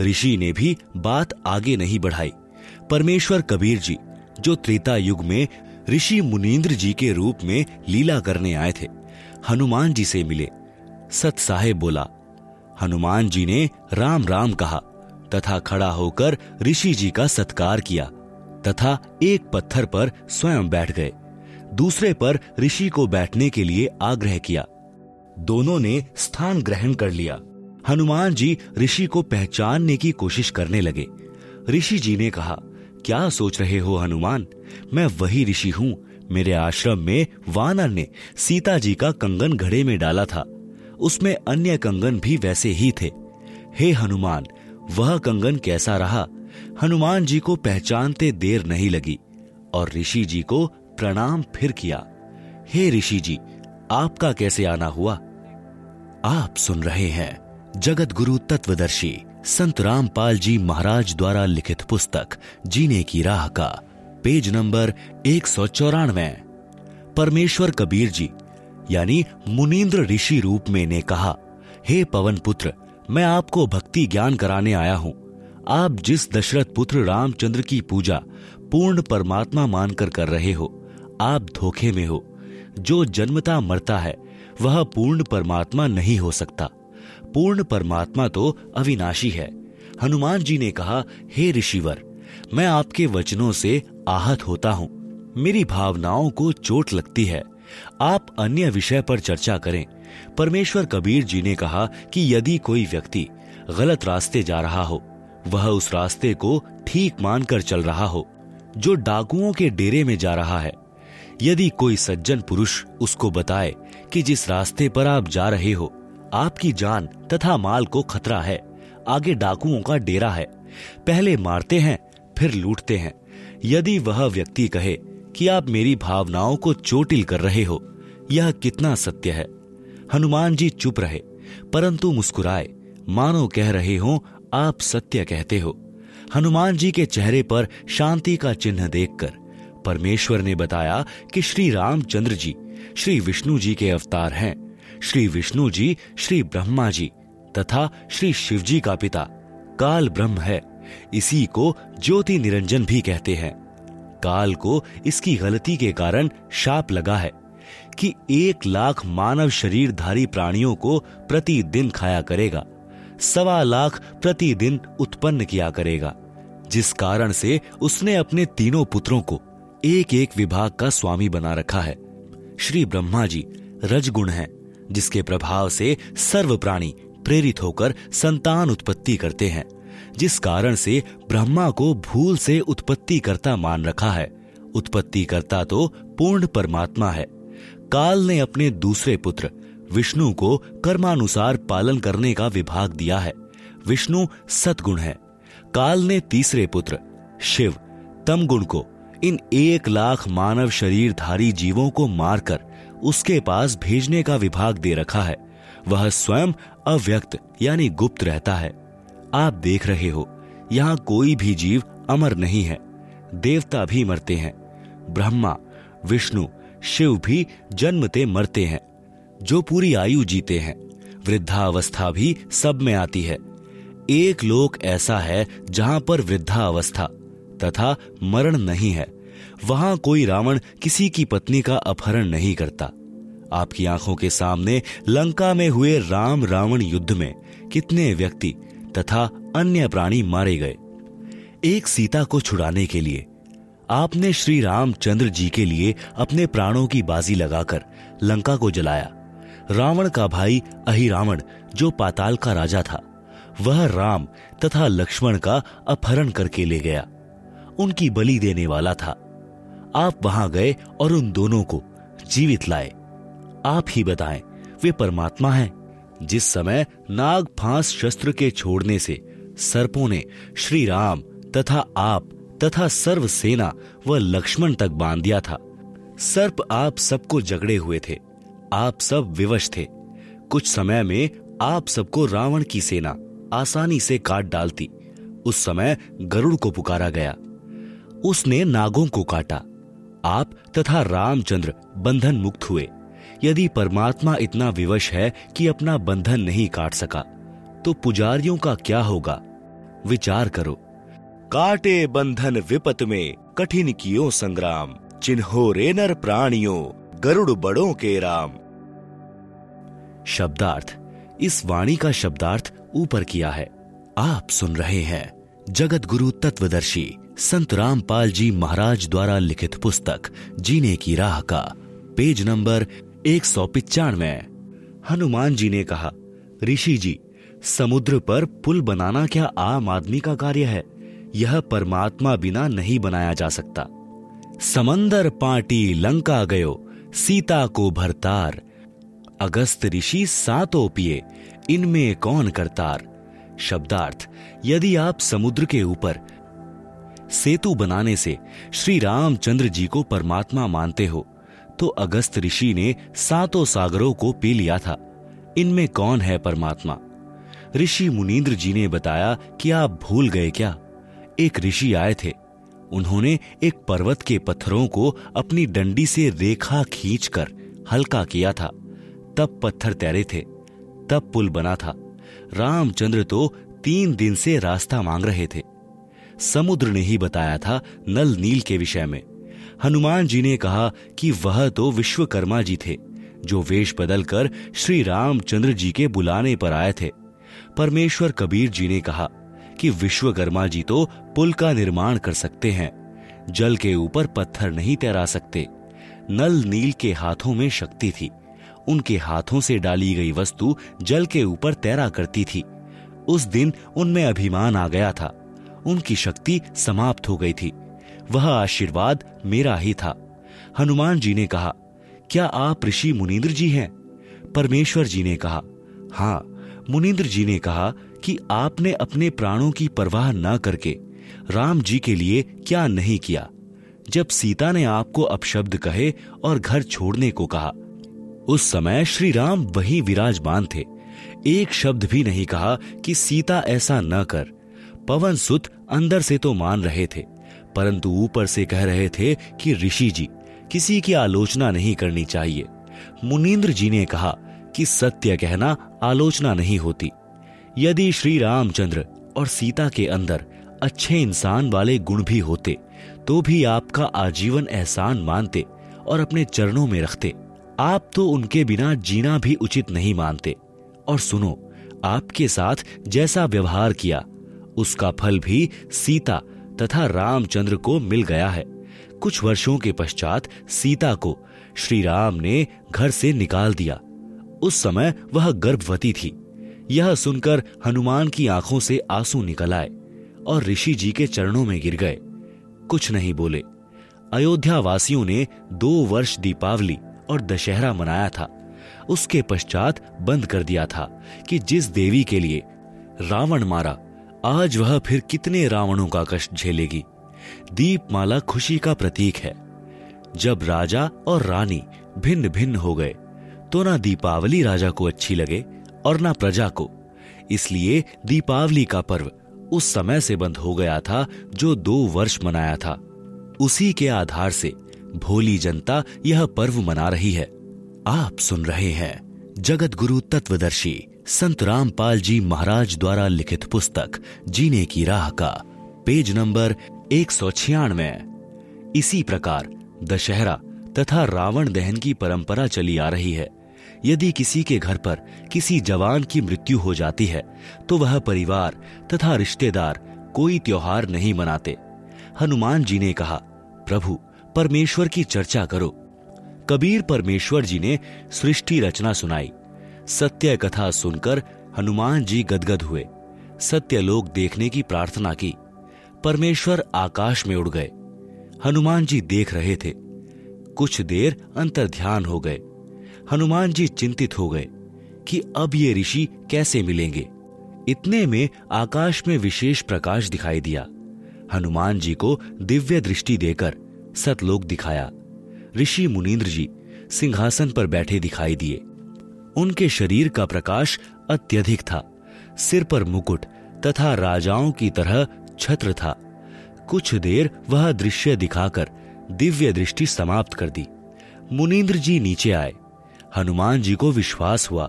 ऋषि ने भी बात आगे नहीं बढ़ाई। परमेश्वर कबीर जी, जो त्रेता युग में ऋषि मुनीन्द्र जी के रूप में लीला करने आए थे, हनुमान जी से मिले। सत साहेब बोला, हनुमान जी ने राम राम कहा तथा खड़ा होकर ऋषि जी का सत्कार किया, तथा एक पत्थर पर स्वयं बैठ गए। दूसरे पर ऋषि को बैठने के लिए आग्रह किया। दोनों ने स्थान ग्रहण कर लिया। हनुमान जी ऋषि को पहचानने की कोशिश करने लगे। ऋषि जी ने कहा, क्या सोच रहे हो हनुमान? मैं वही ऋषि हूँ। मेरे आश्रम में वानर ने सीता जी का कंगन घड़े में डाला था। उसमें अन्य कंगन भी वैसे ही थे। हे हनुमान वह कंगन कैसा रहा, हनुमान जी को पहचानते देर नहीं लगी और ऋषि जी को प्रणाम फिर किया। हे ऋषि जी, आपका कैसे आना हुआ? आप सुन रहे हैं जगत गुरु तत्वदर्शी संत रामपाल जी महाराज द्वारा लिखित पुस्तक, जीने की राह का, पेज नंबर एक सौ चौरानवे। परमेश्वर कबीर जी, यानी मुनीन्द्र ऋषि रूप में ने कहा, हे पवन पुत्र मैं आपको भक्ति ज्ञान कराने आया हूँ। आप जिस दशरथ पुत्र रामचंद्र की पूजा पूर्ण परमात्मा मानकर कर रहे हो, आप धोखे में हो। जो जन्मता मरता है, वह पूर्ण परमात्मा नहीं हो सकता। पूर्ण परमात्मा तो अविनाशी है। हनुमान जी ने कहा, हे ऋषिवर, मैं आपके वचनों से आहत होता हूँ। मेरी भावनाओं को चोट लगती है। आप अन्य विषय पर चर्चा करें। परमेश्वर कबीर जी ने कहा कि यदि कोई व्यक्ति गलत रास्ते जा रहा हो, वह उस रास्ते को ठीक मानकर चल रहा हो, जो डाकुओं के डेरे में जा रहा है। यदि कोई सज्जन पुरुष उसको बताए कि जिस रास्ते पर आप जा रहे हो, आपकी जान तथा माल को खतरा है, आगे डाकुओं का डेरा है, पहले मारते हैं, फिर लूटते हैं। यदि वह व्यक्ति कहे कि आप मेरी भावनाओं को चोटिल कर रहे हो, यह कितना सत्य है? हनुमान जी चुप रहे, परंतु मुस्कुराए, मानो कह रहे हो, आप सत्य कहते हो। हनुमान जी के चेहरे पर शांति का चिन्ह देखकर, परमेश्वर ने बताया कि श्री रामचंद्र जी, श्री विष्णु जी के अवतार हैं। श्री विष्णु जी, श्री ब्रह्मा जी, तथा श्री शिव जी का पिता, काल ब्रह्म है। इसी को ज्योति निरंजन भी कहते हैं। काल को इसकी गलती के कारण शाप लगा है। कि एक लाख मानव शरीरधारी प्राणियों को प्रतिदिन खाया करेगा। सवा लाख प्रतिदिन उत्पन्न किया करेगा। जिस कारण से उसने अपने तीनों पुत्रों को एक एक विभाग का स्वामी बना रखा है। श्री ब्रह्मा जी रजगुण है, जिसके प्रभाव से सर्व प्राणी प्रेरित होकर संतान उत्पत्ति करते हैं। जिस कारण से ब्रह्मा को भूल से उत्पत्ति करता मान रखा है। उत्पत्ति करता तो पूर्ण परमात्मा है। काल ने अपने दूसरे पुत्र, विष्णु को कर्मानुसार पालन करने का विभाग दिया है। विष्णु सतगुण है। काल ने तीसरे पुत्र, शिव, तमगुण को, इन एक लाख मानव शरीरधारी जीवों को मारकर उसके पास भेजने का विभाग दे रखा है। वह स्वयं अव्यक्त, यानी गुप्त रहता है। आप देख रहे हो, यहाँ कोई भी जीव अमर नहीं है। देवता भी मरते हैं। ब्रह्मा, विष्णु शिव भी जन्मते मरते हैं, जो पूरी आयु जीते हैं। वृद्धावस्था भी सब में आती है। एक लोक ऐसा है जहाँ पर वृद्धावस्था तथा मरण नहीं है। वहाँ कोई रावण किसी की पत्नी का अपहरण नहीं करता। आपकी आँखों के सामने लंका में हुए राम रावण युद्ध में कितने व्यक्ति तथा अन्य प्राणी मारे गए। एक सीता को छुड़ाने के लिए आपने श्री रामचंद्र जी के लिए अपने प्राणों की बाजी लगाकर लंका को जलाया। रावण का भाई अहिरावण, जो पाताल का राजा था, वह राम तथा लक्ष्मण का अपहरण करके ले गया। उनकी बलि देने वाला था। आप वहाँ गए और उन दोनों को जीवित लाए। आप ही बताएँ, वे परमात्मा हैं। जिस समय नाग फांस शस्त्र के छोड़ने से सर्पों ने श्री राम तथा आप तथा सर्व सेना व लक्ष्मण तक बाँध दिया था। सर्प आप सबको जगड़े हुए थे, आप सब विवश थे। कुछ समय में आप सबको रावण की सेना आसानी से काट डालती। उस समय गरुड़ को पुकारा गया। उसने नागों को काटा। आप तथा रामचंद्र बंधन मुक्त हुए। यदि परमात्मा इतना विवश है कि अपना बंधन नहीं काट सका तो पुजारियों का क्या होगा? विचार करो। काटे बंधन विपत में कठिन कियो संग्राम। चिन्हो रेनर प्राणियों, गरुड़ बड़ों के राम। शब्दार्थ, इस वाणी का शब्दार्थ ऊपर किया है। आप सुन रहे हैं जगत गुरु तत्वदर्शी संत रामपाल जी महाराज द्वारा लिखित पुस्तक, जीने की राह का, पेज नंबर एक सौ पिचानवे। हनुमान जी ने कहा, ऋषि जी, समुद्र पर पुल बनाना क्या आम आदमी का कार्य है? यह परमात्मा बिना नहीं बनाया जा सकता। समंदर पाटी लंका गयो, सीता को भरतार अगस्त ऋषि सातों पिए, इनमें कौन करतार? शब्दार्थ, यदि आप समुद्र के ऊपर सेतु बनाने से श्री रामचंद्र जी को परमात्मा मानते हो तो अगस्त ऋषि ने सातों सागरों को पी लिया था। इनमें कौन है परमात्मा? ऋषि मुनीन्द्र जी ने बताया कि आप भूल गए क्या? एक ऋषि आए थे। उन्होंने एक पर्वत के पत्थरों को अपनी डंडी से रेखा खींचकर हल्का किया था। तब पत्थर तैरे थे, तब पुल बना था। रामचंद्र तो तीन दिन से रास्ता मांग रहे थे। समुद्र ने ही बताया था नल नील के विषय में। हनुमान जी ने कहा कि वह तो विश्वकर्मा जी थे, जो वेश बदलकर श्री रामचंद्र जी के बुलाने पर आए थे। परमेश्वर कबीर जी ने कहा कि विश्वकर्मा जी तो पुल का निर्माण कर सकते हैं। जल के ऊपर पत्थर नहीं तैरा सकते। नल नील के हाथों में शक्ति थी। उनके हाथों से डाली गई वस्तु जल के ऊपर तैरा करती थी। उस दिन उनमें अभिमान आ गया था। उनकी शक्ति समाप्त हो गई थी। वह आशीर्वाद मेरा ही था। हनुमान जी ने कहा, क्या आप ऋषि मुनिंद्र जी हैं? परमेश्वर जी ने कहा हाँ मुनिंद्र जी ने कहा कि आपने अपने प्राणों की परवाह न करके राम जी के लिए क्या नहीं किया। जब सीता ने आपको अपशब्द कहे और घर छोड़ने को कहा, उस समय श्री राम वही विराजमान थे। एक शब्द भी नहीं कहा कि सीता ऐसा न कर। पवन सुत अंदर से तो मान रहे थे, परंतु ऊपर से कह रहे थे कि ऋषि जी, किसी की आलोचना नहीं करनी चाहिए। मुनीन्द्र जी ने कहा कि सत्य कहना आलोचना नहीं होती। यदि श्री रामचंद्र और सीता के अंदर अच्छे इंसान वाले गुण भी होते तो भी आपका आजीवन एहसान मानते और अपने चरणों में रखते। आप तो उनके बिना जीना भी उचित नहीं मानते। और सुनो, आपके साथ जैसा व्यवहार किया, उसका फल भी सीता तथा रामचंद्र को मिल गया है। कुछ वर्षों के पश्चात सीता को श्री राम ने घर से निकाल दिया। उस समय वह गर्भवती थी। यह सुनकर हनुमान की आँखों से आँसू निकल आए और ऋषि जी के चरणों में गिर गए। कुछ नहीं बोले। अयोध्या वासियों ने दो वर्ष दीपावली और दशहरा मनाया था। उसके पश्चात बंद कर दिया था कि जिस देवी के लिए रावण मारा, आज वह फिर कितने रावणों का कष्ट झेलेगी। दीपमाला खुशी का प्रतीक है। जब राजा और रानी भिन्न भिन्न हो गए तो ना दीपावली राजा को अच्छी लगे और ना प्रजा को। इसलिए दीपावली का पर्व उस समय से बंद हो गया था जो दो वर्ष मनाया था। उसी के आधार से भोली जनता यह पर्व मना रही है। आप सुन रहे हैं जगत गुरु तत्वदर्शी संत रामपाल जी महाराज द्वारा लिखित पुस्तक, जीने की राह का, पेज नंबर एक सौ छियानवे। इसी प्रकार दशहरा तथा रावण दहन की परंपरा चली आ रही है। यदि किसी के घर पर किसी जवान की मृत्यु हो जाती है तो वह परिवार तथा रिश्तेदार कोई त्योहार नहीं मनाते। हनुमान जी ने कहा, प्रभु, परमेश्वर की चर्चा करो। कबीर परमेश्वर जी ने सृष्टि रचना सुनाई। सत्य कथा सुनकर हनुमान जी गदगद हुए। सत्य लोग देखने की प्रार्थना की। परमेश्वर आकाश में उड़ गए। हनुमान जी देख रहे थे। कुछ देर अंतर ध्यान हो गए। हनुमान जी चिंतित हो गए कि अब ये ऋषि कैसे मिलेंगे। इतने में आकाश में विशेष प्रकाश दिखाई दिया। हनुमान जी को दिव्य दृष्टि देकर सतलोक दिखाया। ऋषि मुनीन्द्र जी सिंहासन पर बैठे दिखाई दिए। उनके शरीर का प्रकाश अत्यधिक था। सिर पर मुकुट तथा राजाओं की तरह छत्र था। कुछ देर वह दृश्य दिखाकर दिव्य दृष्टि समाप्त कर दी। मुनीन्द्र जी नीचे आए। हनुमान जी को विश्वास हुआ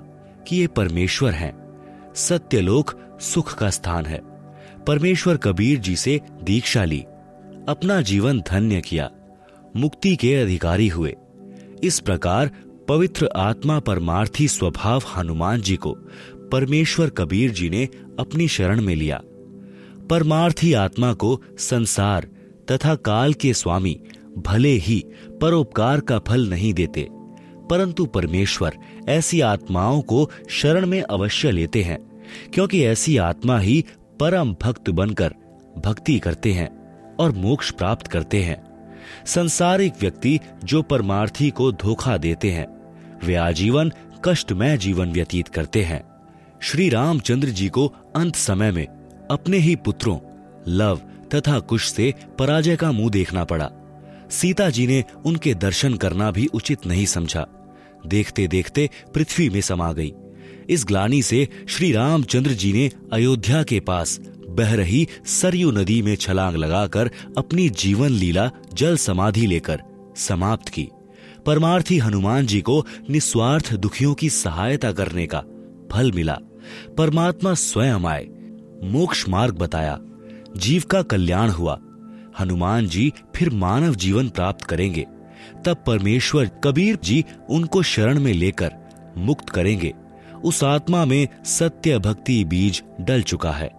कि ये परमेश्वर हैं। सत्यलोक सुख का स्थान है। परमेश्वर कबीर जी से दीक्षा ली। अपना जीवन धन्य किया। मुक्ति के अधिकारी हुए। इस प्रकार पवित्र आत्मा परमार्थी स्वभाव हनुमान जी को परमेश्वर कबीर जी ने अपनी शरण में लिया। परमार्थी आत्मा को संसार तथा काल के स्वामी भले ही परोपकार का फल नहीं देते, परंतु परमेश्वर ऐसी आत्माओं को शरण में अवश्य लेते हैं, क्योंकि ऐसी आत्मा ही परम भक्त बनकर भक्ति करते हैं और मोक्ष प्राप्त करते हैं। संसारिक व्यक्ति जो परमार्थी को धोखा देते हैं, वे आजीवन कष्टमय जीवन व्यतीत करते हैं। श्री रामचंद्र जी को अंत समय में अपने ही पुत्रों, लव तथा कुश से पराजय का मुँह देखना पड़ा। सीता जी ने उनके दर्शन करना भी उचित नहीं समझा। देखते देखते पृथ्वी में समा गई। इस ग्लानी से श्री रामचंद्र जी ने अयोध्या के पास बह रही सरयू नदी में छलांग लगाकर अपनी जीवन लीला, जल समाधि लेकर समाप्त की। परमार्थी हनुमान जी को निस्वार्थ दुखियों की सहायता करने का फल मिला। परमात्मा स्वयं आए, मोक्ष मार्ग बताया। जीव का कल्याण हुआ। हनुमान जी फिर मानव जीवन प्राप्त करेंगे। तब परमेश्वर कबीर जी उनको शरण में लेकर मुक्त करेंगे। उस आत्मा में सत्य भक्ति बीज डल चुका है।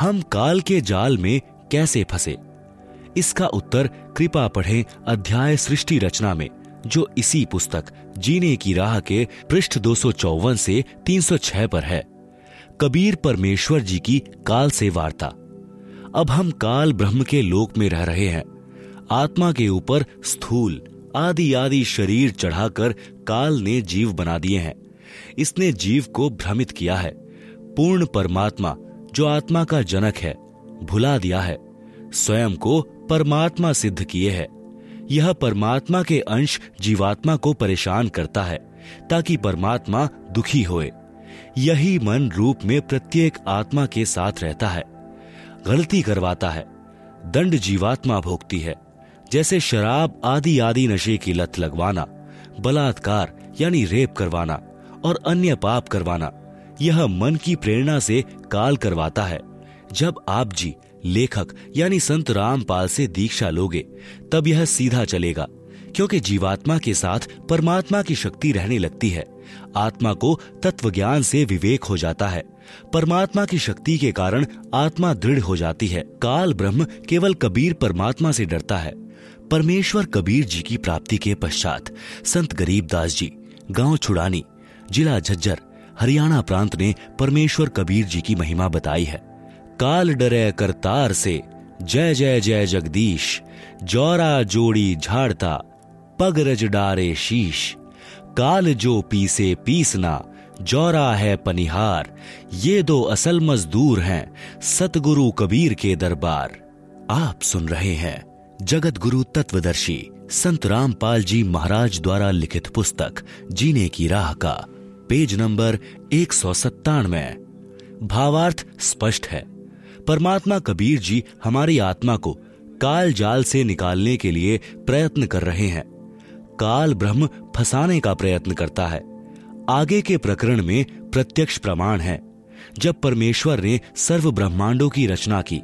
हम काल के जाल में कैसे फंसे? इसका उत्तर कृपा पढ़ें अध्याय सृष्टि रचना में, जो इसी पुस्तक, जीने की राह के पृष्ठ दो सौ चौवन से 306 पर है। कबीर परमेश्वर जी की काल से वार्ता। अब हम काल ब्रह्म के लोक में रह रहे हैं। आत्मा के ऊपर स्थूल आदि आदि शरीर चढ़ाकर काल ने जीव बना दिए हैं। इसने जीव को भ्रमित किया है। पूर्ण परमात्मा, जो आत्मा का जनक है, भुला दिया है। स्वयं को परमात्मा सिद्ध किए है। यह परमात्मा के अंश जीवात्मा को परेशान करता है, ताकि परमात्मा दुखी होए। यही मन रूप में प्रत्येक आत्मा के साथ रहता है। गलती करवाता है। दंड जीवात्मा भोगती है। जैसे शराब आदि आदि नशे की लत लगवाना, बलात्कार यानी रेप करवाना और अन्य पाप करवाना, यह मन की प्रेरणा से काल करवाता है। जब आप जी, लेखक यानी संत रामपाल से दीक्षा लोगे, तब यह सीधा चलेगा, क्योंकि जीवात्मा के साथ परमात्मा की शक्ति रहने लगती है। आत्मा को तत्व ज्ञान से विवेक हो जाता है। परमात्मा की शक्ति के कारण आत्मा दृढ़ हो जाती है। काल ब्रह्म केवल कबीर परमात्मा से डरता है। परमेश्वर कबीर जी की प्राप्ति के पश्चात संत गरीबदास जी, गाँव छुड़ानी, जिला झज्जर, हरियाणा प्रांत ने परमेश्वर कबीर जी की महिमा बताई है। काल डरे करतार से, जय जय जय जगदीश, जौरा जोड़ी झाड़ता पग रज डारे शीश। काल जो पीसे पीसना जौरा है पनिहार। ये दो असल मजदूर हैं, सतगुरु कबीर के दरबार। आप सुन रहे हैं जगत गुरु तत्वदर्शी संत रामपाल जी महाराज द्वारा लिखित पुस्तक, जीने की राह का, पेज नंबर एक सौ सत्तानवे। भावार्थ स्पष्ट है। परमात्मा कबीर जी हमारी आत्मा को काल जाल से निकालने के लिए प्रयत्न कर रहे हैं। काल ब्रह्म फंसाने का प्रयत्न करता है। आगे के प्रकरण में प्रत्यक्ष प्रमाण है। जब परमेश्वर ने सर्व ब्रह्मांडों की रचना की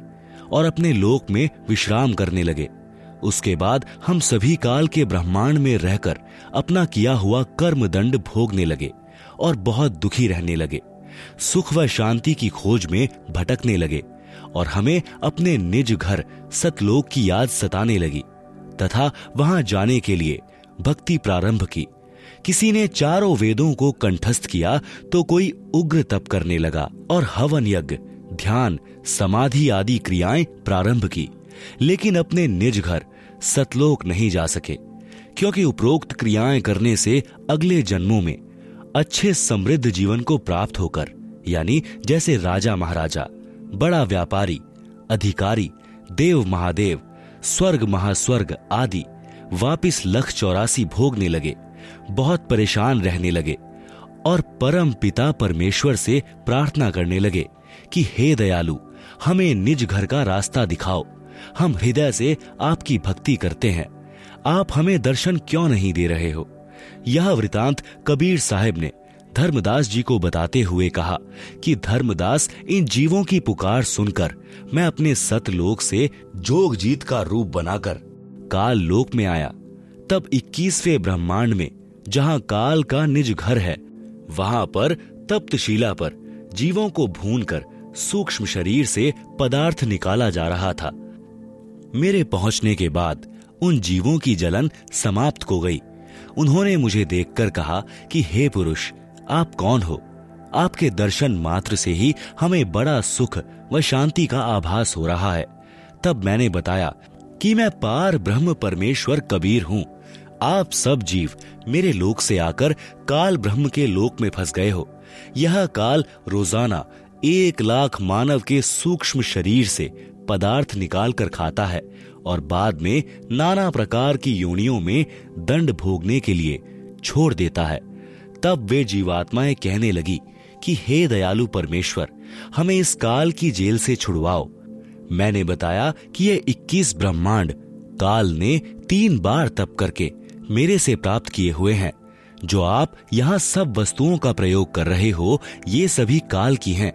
और अपने लोक में विश्राम करने लगे, उसके बाद हम सभी काल के ब्रह्मांड में रहकर अपना किया हुआ कर्म दंड भोगने लगे और बहुत दुखी रहने लगे, सुख व शांति की खोज में भटकने लगे और हमें अपने निज घर सतलोक की याद सताने लगी, तथा वहाँ जाने के लिए भक्ति प्रारंभ की। किसी ने चारों वेदों को कंठस्थ किया तो कोई उग्र तप करने लगा और हवन यज्ञ, ध्यान, समाधि आदि क्रियाएँ प्रारंभ की। लेकिन अपने निज घर, सतलोक नहीं जा सके, क्योंकि उपरोक्त क्रियाएँ करने से अगले जन्मों में अच्छे समृद्ध जीवन को प्राप्त होकर, यानी जैसे राजा महाराजा, बड़ा व्यापारी, अधिकारी, देव महादेव, स्वर्ग महास्वर्ग आदि वापिस लख चौरासी भोगने लगे, बहुत परेशान रहने लगे और परम पिता परमेश्वर से प्रार्थना करने लगे कि, हे दयालु, हमें निज घर का रास्ता दिखाओ। हम हृदय से आपकी भक्ति करते हैं। आप हमें दर्शन क्यों नहीं दे रहे हो? यह वृतांत कबीर साहब ने धर्मदास जी को बताते हुए कहा कि, धर्मदास, इन जीवों की पुकार सुनकर मैं अपने सतलोक से जोग जीत का रूप बनाकर काल लोक में आया। तब 21वें ब्रह्मांड में, जहाँ काल का निज घर है, वहाँ पर तप्त शिला पर जीवों को भून कर सूक्ष्म शरीर से पदार्थ निकाला जा रहा था। मेरे पहुँचने के बाद उन जीवों की जलन समाप्त हो गई। उन्होंने मुझे देखकर कहा कि, हे पुरुष, आप कौन हो? आपके दर्शन मात्र से ही हमें बड़ा सुख व शांति का आभास हो रहा है। तब मैंने बताया कि मैं पार ब्रह्म परमेश्वर कबीर हूँ। आप सब जीव मेरे लोक से आकर काल ब्रह्म के लोक में फंस गए हो। यह काल रोज़ाना एक लाख मानव के सूक्ष्म शरीर से पदार्थ निकाल कर खाता है और बाद में नाना प्रकार की योनियों में दंड भोगने के लिए छोड़ देता है। तब वे जीवात्माएँ कहने लगी कि, हे दयालु परमेश्वर, हमें इस काल की जेल से छुड़वाओ। मैंने बताया कि ये 21 ब्रह्मांड काल ने तीन बार तप करके मेरे से प्राप्त किए हुए हैं। जो आप यहाँ सब वस्तुओं का प्रयोग कर रहे हो, ये सभी काल की हैं,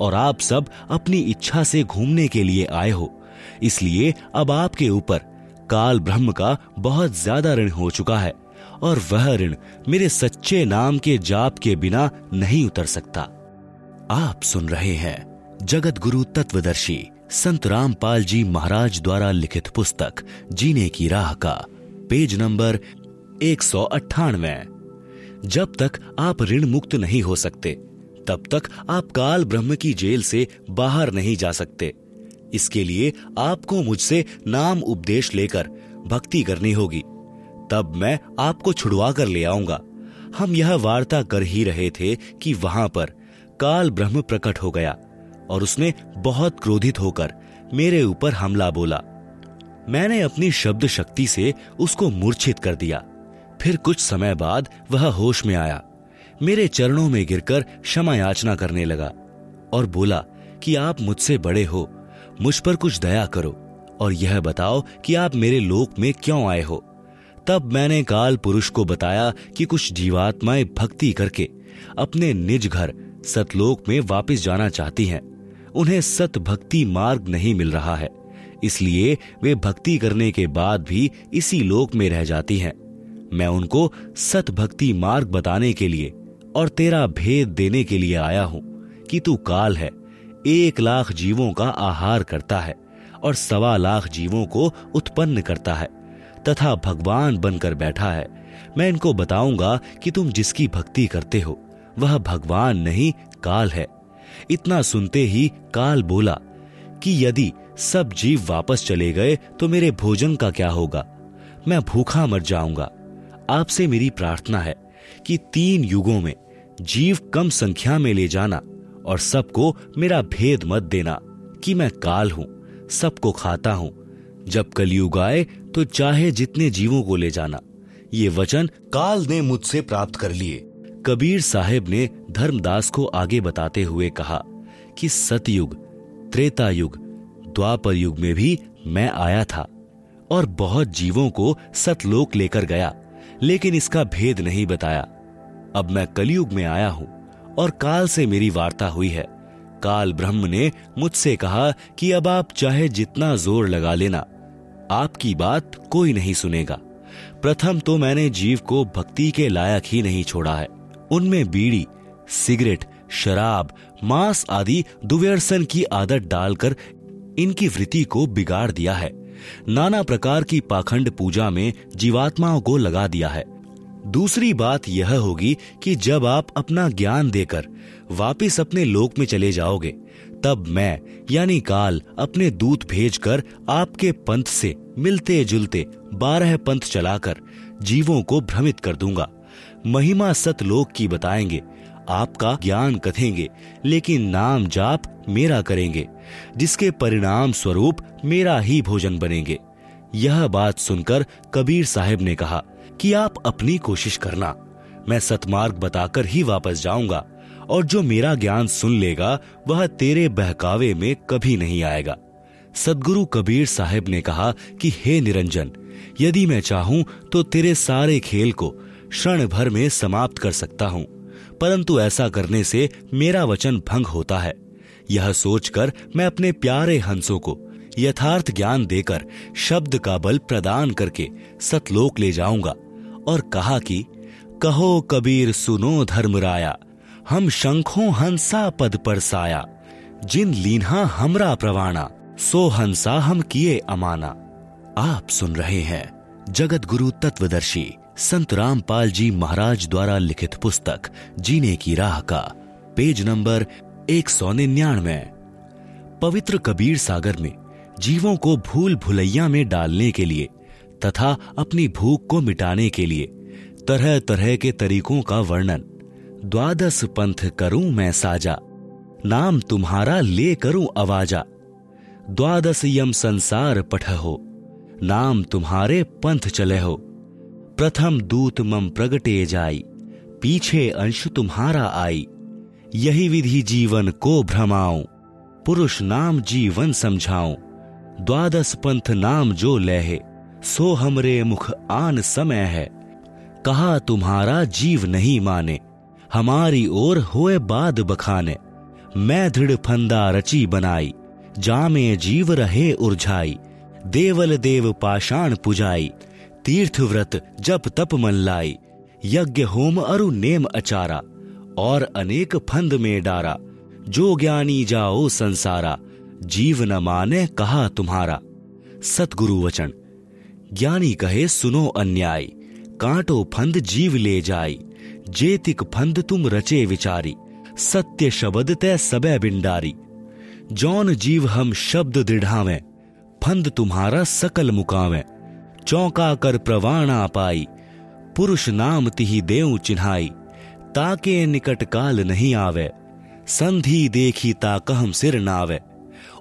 और आप सब अपनी इच्छा से घूमने के लिए आए हो। इसलिए अब आपके ऊपर काल ब्रह्म का बहुत ज़्यादा ऋण हो चुका है, और वह ऋण मेरे सच्चे नाम के जाप के बिना नहीं उतर सकता। आप सुन रहे हैं जगत गुरु तत्वदर्शी। संत रामपाल जी महाराज द्वारा लिखित पुस्तक, जीने की राह का, पेज नंबर एक सौ अट्ठानवे। जब तक आप ऋण मुक्त नहीं हो सकते, तब तक आप काल ब्रह्म की जेल से बाहर नहीं जा सकते। इसके लिए आपको मुझसे नाम उपदेश लेकर भक्ति करनी होगी। तब मैं आपको छुड़वा कर ले आऊँगा। हम यह वार्ता कर ही रहे थे कि वहाँ पर काल ब्रह्म प्रकट हो गया। और उसने बहुत क्रोधित होकर मेरे ऊपर हमला बोला। मैंने अपनी शब्द शक्ति से उसको मूर्छित कर दिया। फिर कुछ समय बाद वह होश में आया। मेरे चरणों में गिरकर क्षमा याचना करने लगा और बोला कि आप मुझसे बड़े हो, मुझ पर कुछ दया करो और यह बताओ कि आप मेरे लोक में क्यों आए हो। तब मैंने काल पुरुष को बताया कि कुछ जीवात्माएँ भक्ति करके अपने निज घर सतलोक में वापस जाना चाहती हैं। उन्हें सत भक्ति मार्ग नहीं मिल रहा है। इसलिए वे भक्ति करने के बाद भी इसी लोक में रह जाती हैं। मैं उनको सत भक्ति मार्ग बताने के लिए और तेरा भेद देने के लिए आया हूँ कि तू काल है, एक लाख जीवों का आहार करता है और सवा लाख जीवों को उत्पन्न करता है, तथा भगवान बनकर बैठा है। मैं इनको बताऊँगा कि तुम जिसकी भक्ति करते हो, वह भगवान नहीं, काल है। इतना सुनते ही काल बोला कि यदि सब जीव वापस चले गए तो मेरे भोजन का क्या होगा? मैं भूखा मर जाऊँगा। आपसे मेरी प्रार्थना है कि तीन युगों में जीव कम संख्या में ले जाना और सबको मेरा भेद मत देना कि मैं काल हूँ, सबको खाता हूँ। जब कलयुग आए तो चाहे जितने जीवों को ले जाना, ये वचन काल ने मुझसे प्राप्त कर लिए। कबीर साहेब ने धर्मदास को आगे बताते हुए कहा कि सतयुग त्रेता युग द्वापर युग में भी मैं आया था और बहुत जीवों को सतलोक लेकर गया, लेकिन इसका भेद नहीं बताया। अब मैं कलयुग में आया हूँ और काल से मेरी वार्ता हुई है। काल ब्रह्म ने मुझसे कहा कि अब आप चाहे जितना ज़ोर लगा लेना, आपकी बात कोई नहीं सुनेगा। प्रथम तो मैंने जीव को भक्ति के लायक ही नहीं छोड़ा है। उनमें बीड़ी सिगरेट, शराब, मांस आदि दुव्यर्सन की आदत डालकर इनकी वृत्ति को बिगाड़ दिया है। नाना प्रकार की पाखंड पूजा में जीवात्माओं को लगा दिया है। दूसरी बात यह होगी कि जब आप अपना ज्ञान देकर वापिस अपने लोक में चले जाओगे, तब मैं, यानी काल, अपने दूत भेजकर आपके पंथ से मिलते जुलते बारह पंथ चलाकर जीवों को भ्रमित कर दूँगा। महिमा सतलोक की बताएँगे आपका ज्ञान कथेंगे, लेकिन नाम जाप मेरा करेंगे, जिसके परिणाम स्वरूप मेरा ही भोजन बनेंगे। यह बात सुनकर कबीर साहब ने कहा कि आप अपनी कोशिश करना। मैं सतमार्ग बताकर ही वापस जाऊँगा, और जो मेरा ज्ञान सुन लेगा, वह तेरे बहकावे में कभी नहीं आएगा। सदगुरु कबीर साहब ने कहा कि हे निरंजन, यदि मैं चाहूँ तो तेरे सारे खेल को क्षण भर में समाप्त कर सकता हूँ। परंतु ऐसा करने से मेरा वचन भंग होता है। यह सोचकर मैं अपने प्यारे हंसों को यथार्थ ज्ञान देकर शब्द का बल प्रदान करके सतलोक ले जाऊँगा और कहा कि, कहो कबीर सुनो धर्मराया, हम शंखों हंसा पद पर साया, जिन लीन्हा हमरा प्रवाणा, सो हंसा हम किए अमाना। आप सुन रहे हैं जगत गुरु तत्वदर्शी। संत रामपाल जी महाराज द्वारा लिखित पुस्तक, जीने की राह का, पेज नंबर एक सौ निन्यानवे। पवित्र कबीर सागर में, जीवों को भूल भुलैया में डालने के लिए, तथा अपनी भूख को मिटाने के लिए तरह तरह के तरीकों का वर्णन। द्वादश पंथ करूँ मैं साजा, नाम तुम्हारा ले करूँ आवाजा द्वादश यम संसार पठ हो नाम तुम्हारे पंथ चले हो। प्रथम दूत मम प्रगटे जाई, पीछे अंश तुम्हारा आई। यही विधि जीवन को भ्रमाऊं, पुरुष नाम जीवन समझाऊं, द्वादश पंथ नाम जो लहे, सो हमरे मुख आन समय है। कहा तुम्हारा जीव नहीं माने, हमारी ओर होए बाद बखाने, मैं दृढ़ फंदा रची बनाई, जामे जीव रहे उर्झाई, देवल देव पाषाण पुजाई तीर्थ व्रत जप तप मन लाई, यज्ञ होम अरु नेम अचारा, और अनेक फंद में डारा। जो ज्ञानी जाओ संसारा जीव न माने कहा तुम्हारा। सतगुरु वचन, ज्ञानी कहे सुनो अन्याय, कांटो फंद जीव ले जाई, जेतिक फंद तुम रचे विचारी, सत्य शब्द तय सबे बिंडारी। जौन जीव हम शब्द दृढ़ावे, फंद तुम्हारा सकल मुकावे। चौका कर प्रवाणा पाई। पुरुष नाम तिही देव चिन्हाई, ताके निकट काल नहीं आवे। संधि देखी ताकहम सिर नावे।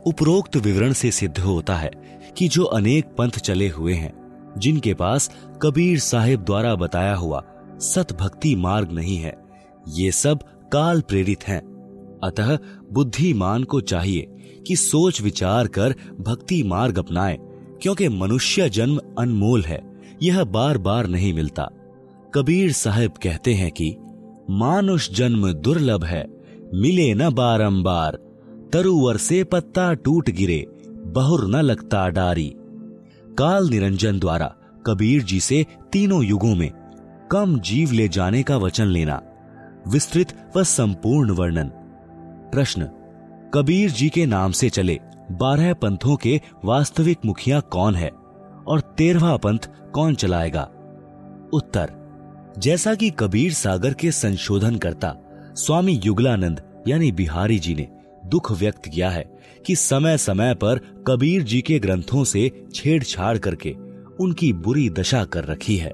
उपरोक्त विवरण से सिद्ध होता है कि जो अनेक पंथ चले हुए हैं, जिनके पास कबीर साहिब द्वारा बताया हुआ सत भक्ति मार्ग नहीं है, ये सब काल प्रेरित हैं। अतः बुद्धिमान को चाहिए कि सोच विचार कर भक्ति मार्ग अपनाए। क्योंकि मनुष्य जन्म अनमोल है, यह बार बार नहीं मिलता। कबीर साहब कहते हैं कि, मानुष जन्म दुर्लभ है, मिले न बारंबार, तरुवर से पत्ता टूट गिरे, बहुर न लगता डारी। काल निरंजन द्वारा कबीर जी से तीनों युगों में कम जीव ले जाने का वचन लेना, विस्तृत व संपूर्ण वर्णन। प्रश्न, कबीर जी के नाम से चले बारह पंथों के वास्तविक मुखिया कौन है और तेरहवा पंथ कौन चलाएगा? उत्तर, जैसा कि कबीर सागर के संशोधन करता स्वामी युगलानंद यानी बिहारी जी ने दुख व्यक्त किया है कि समय समय पर कबीर जी के ग्रंथों से छेड़छाड़ करके उनकी बुरी दशा कर रखी है।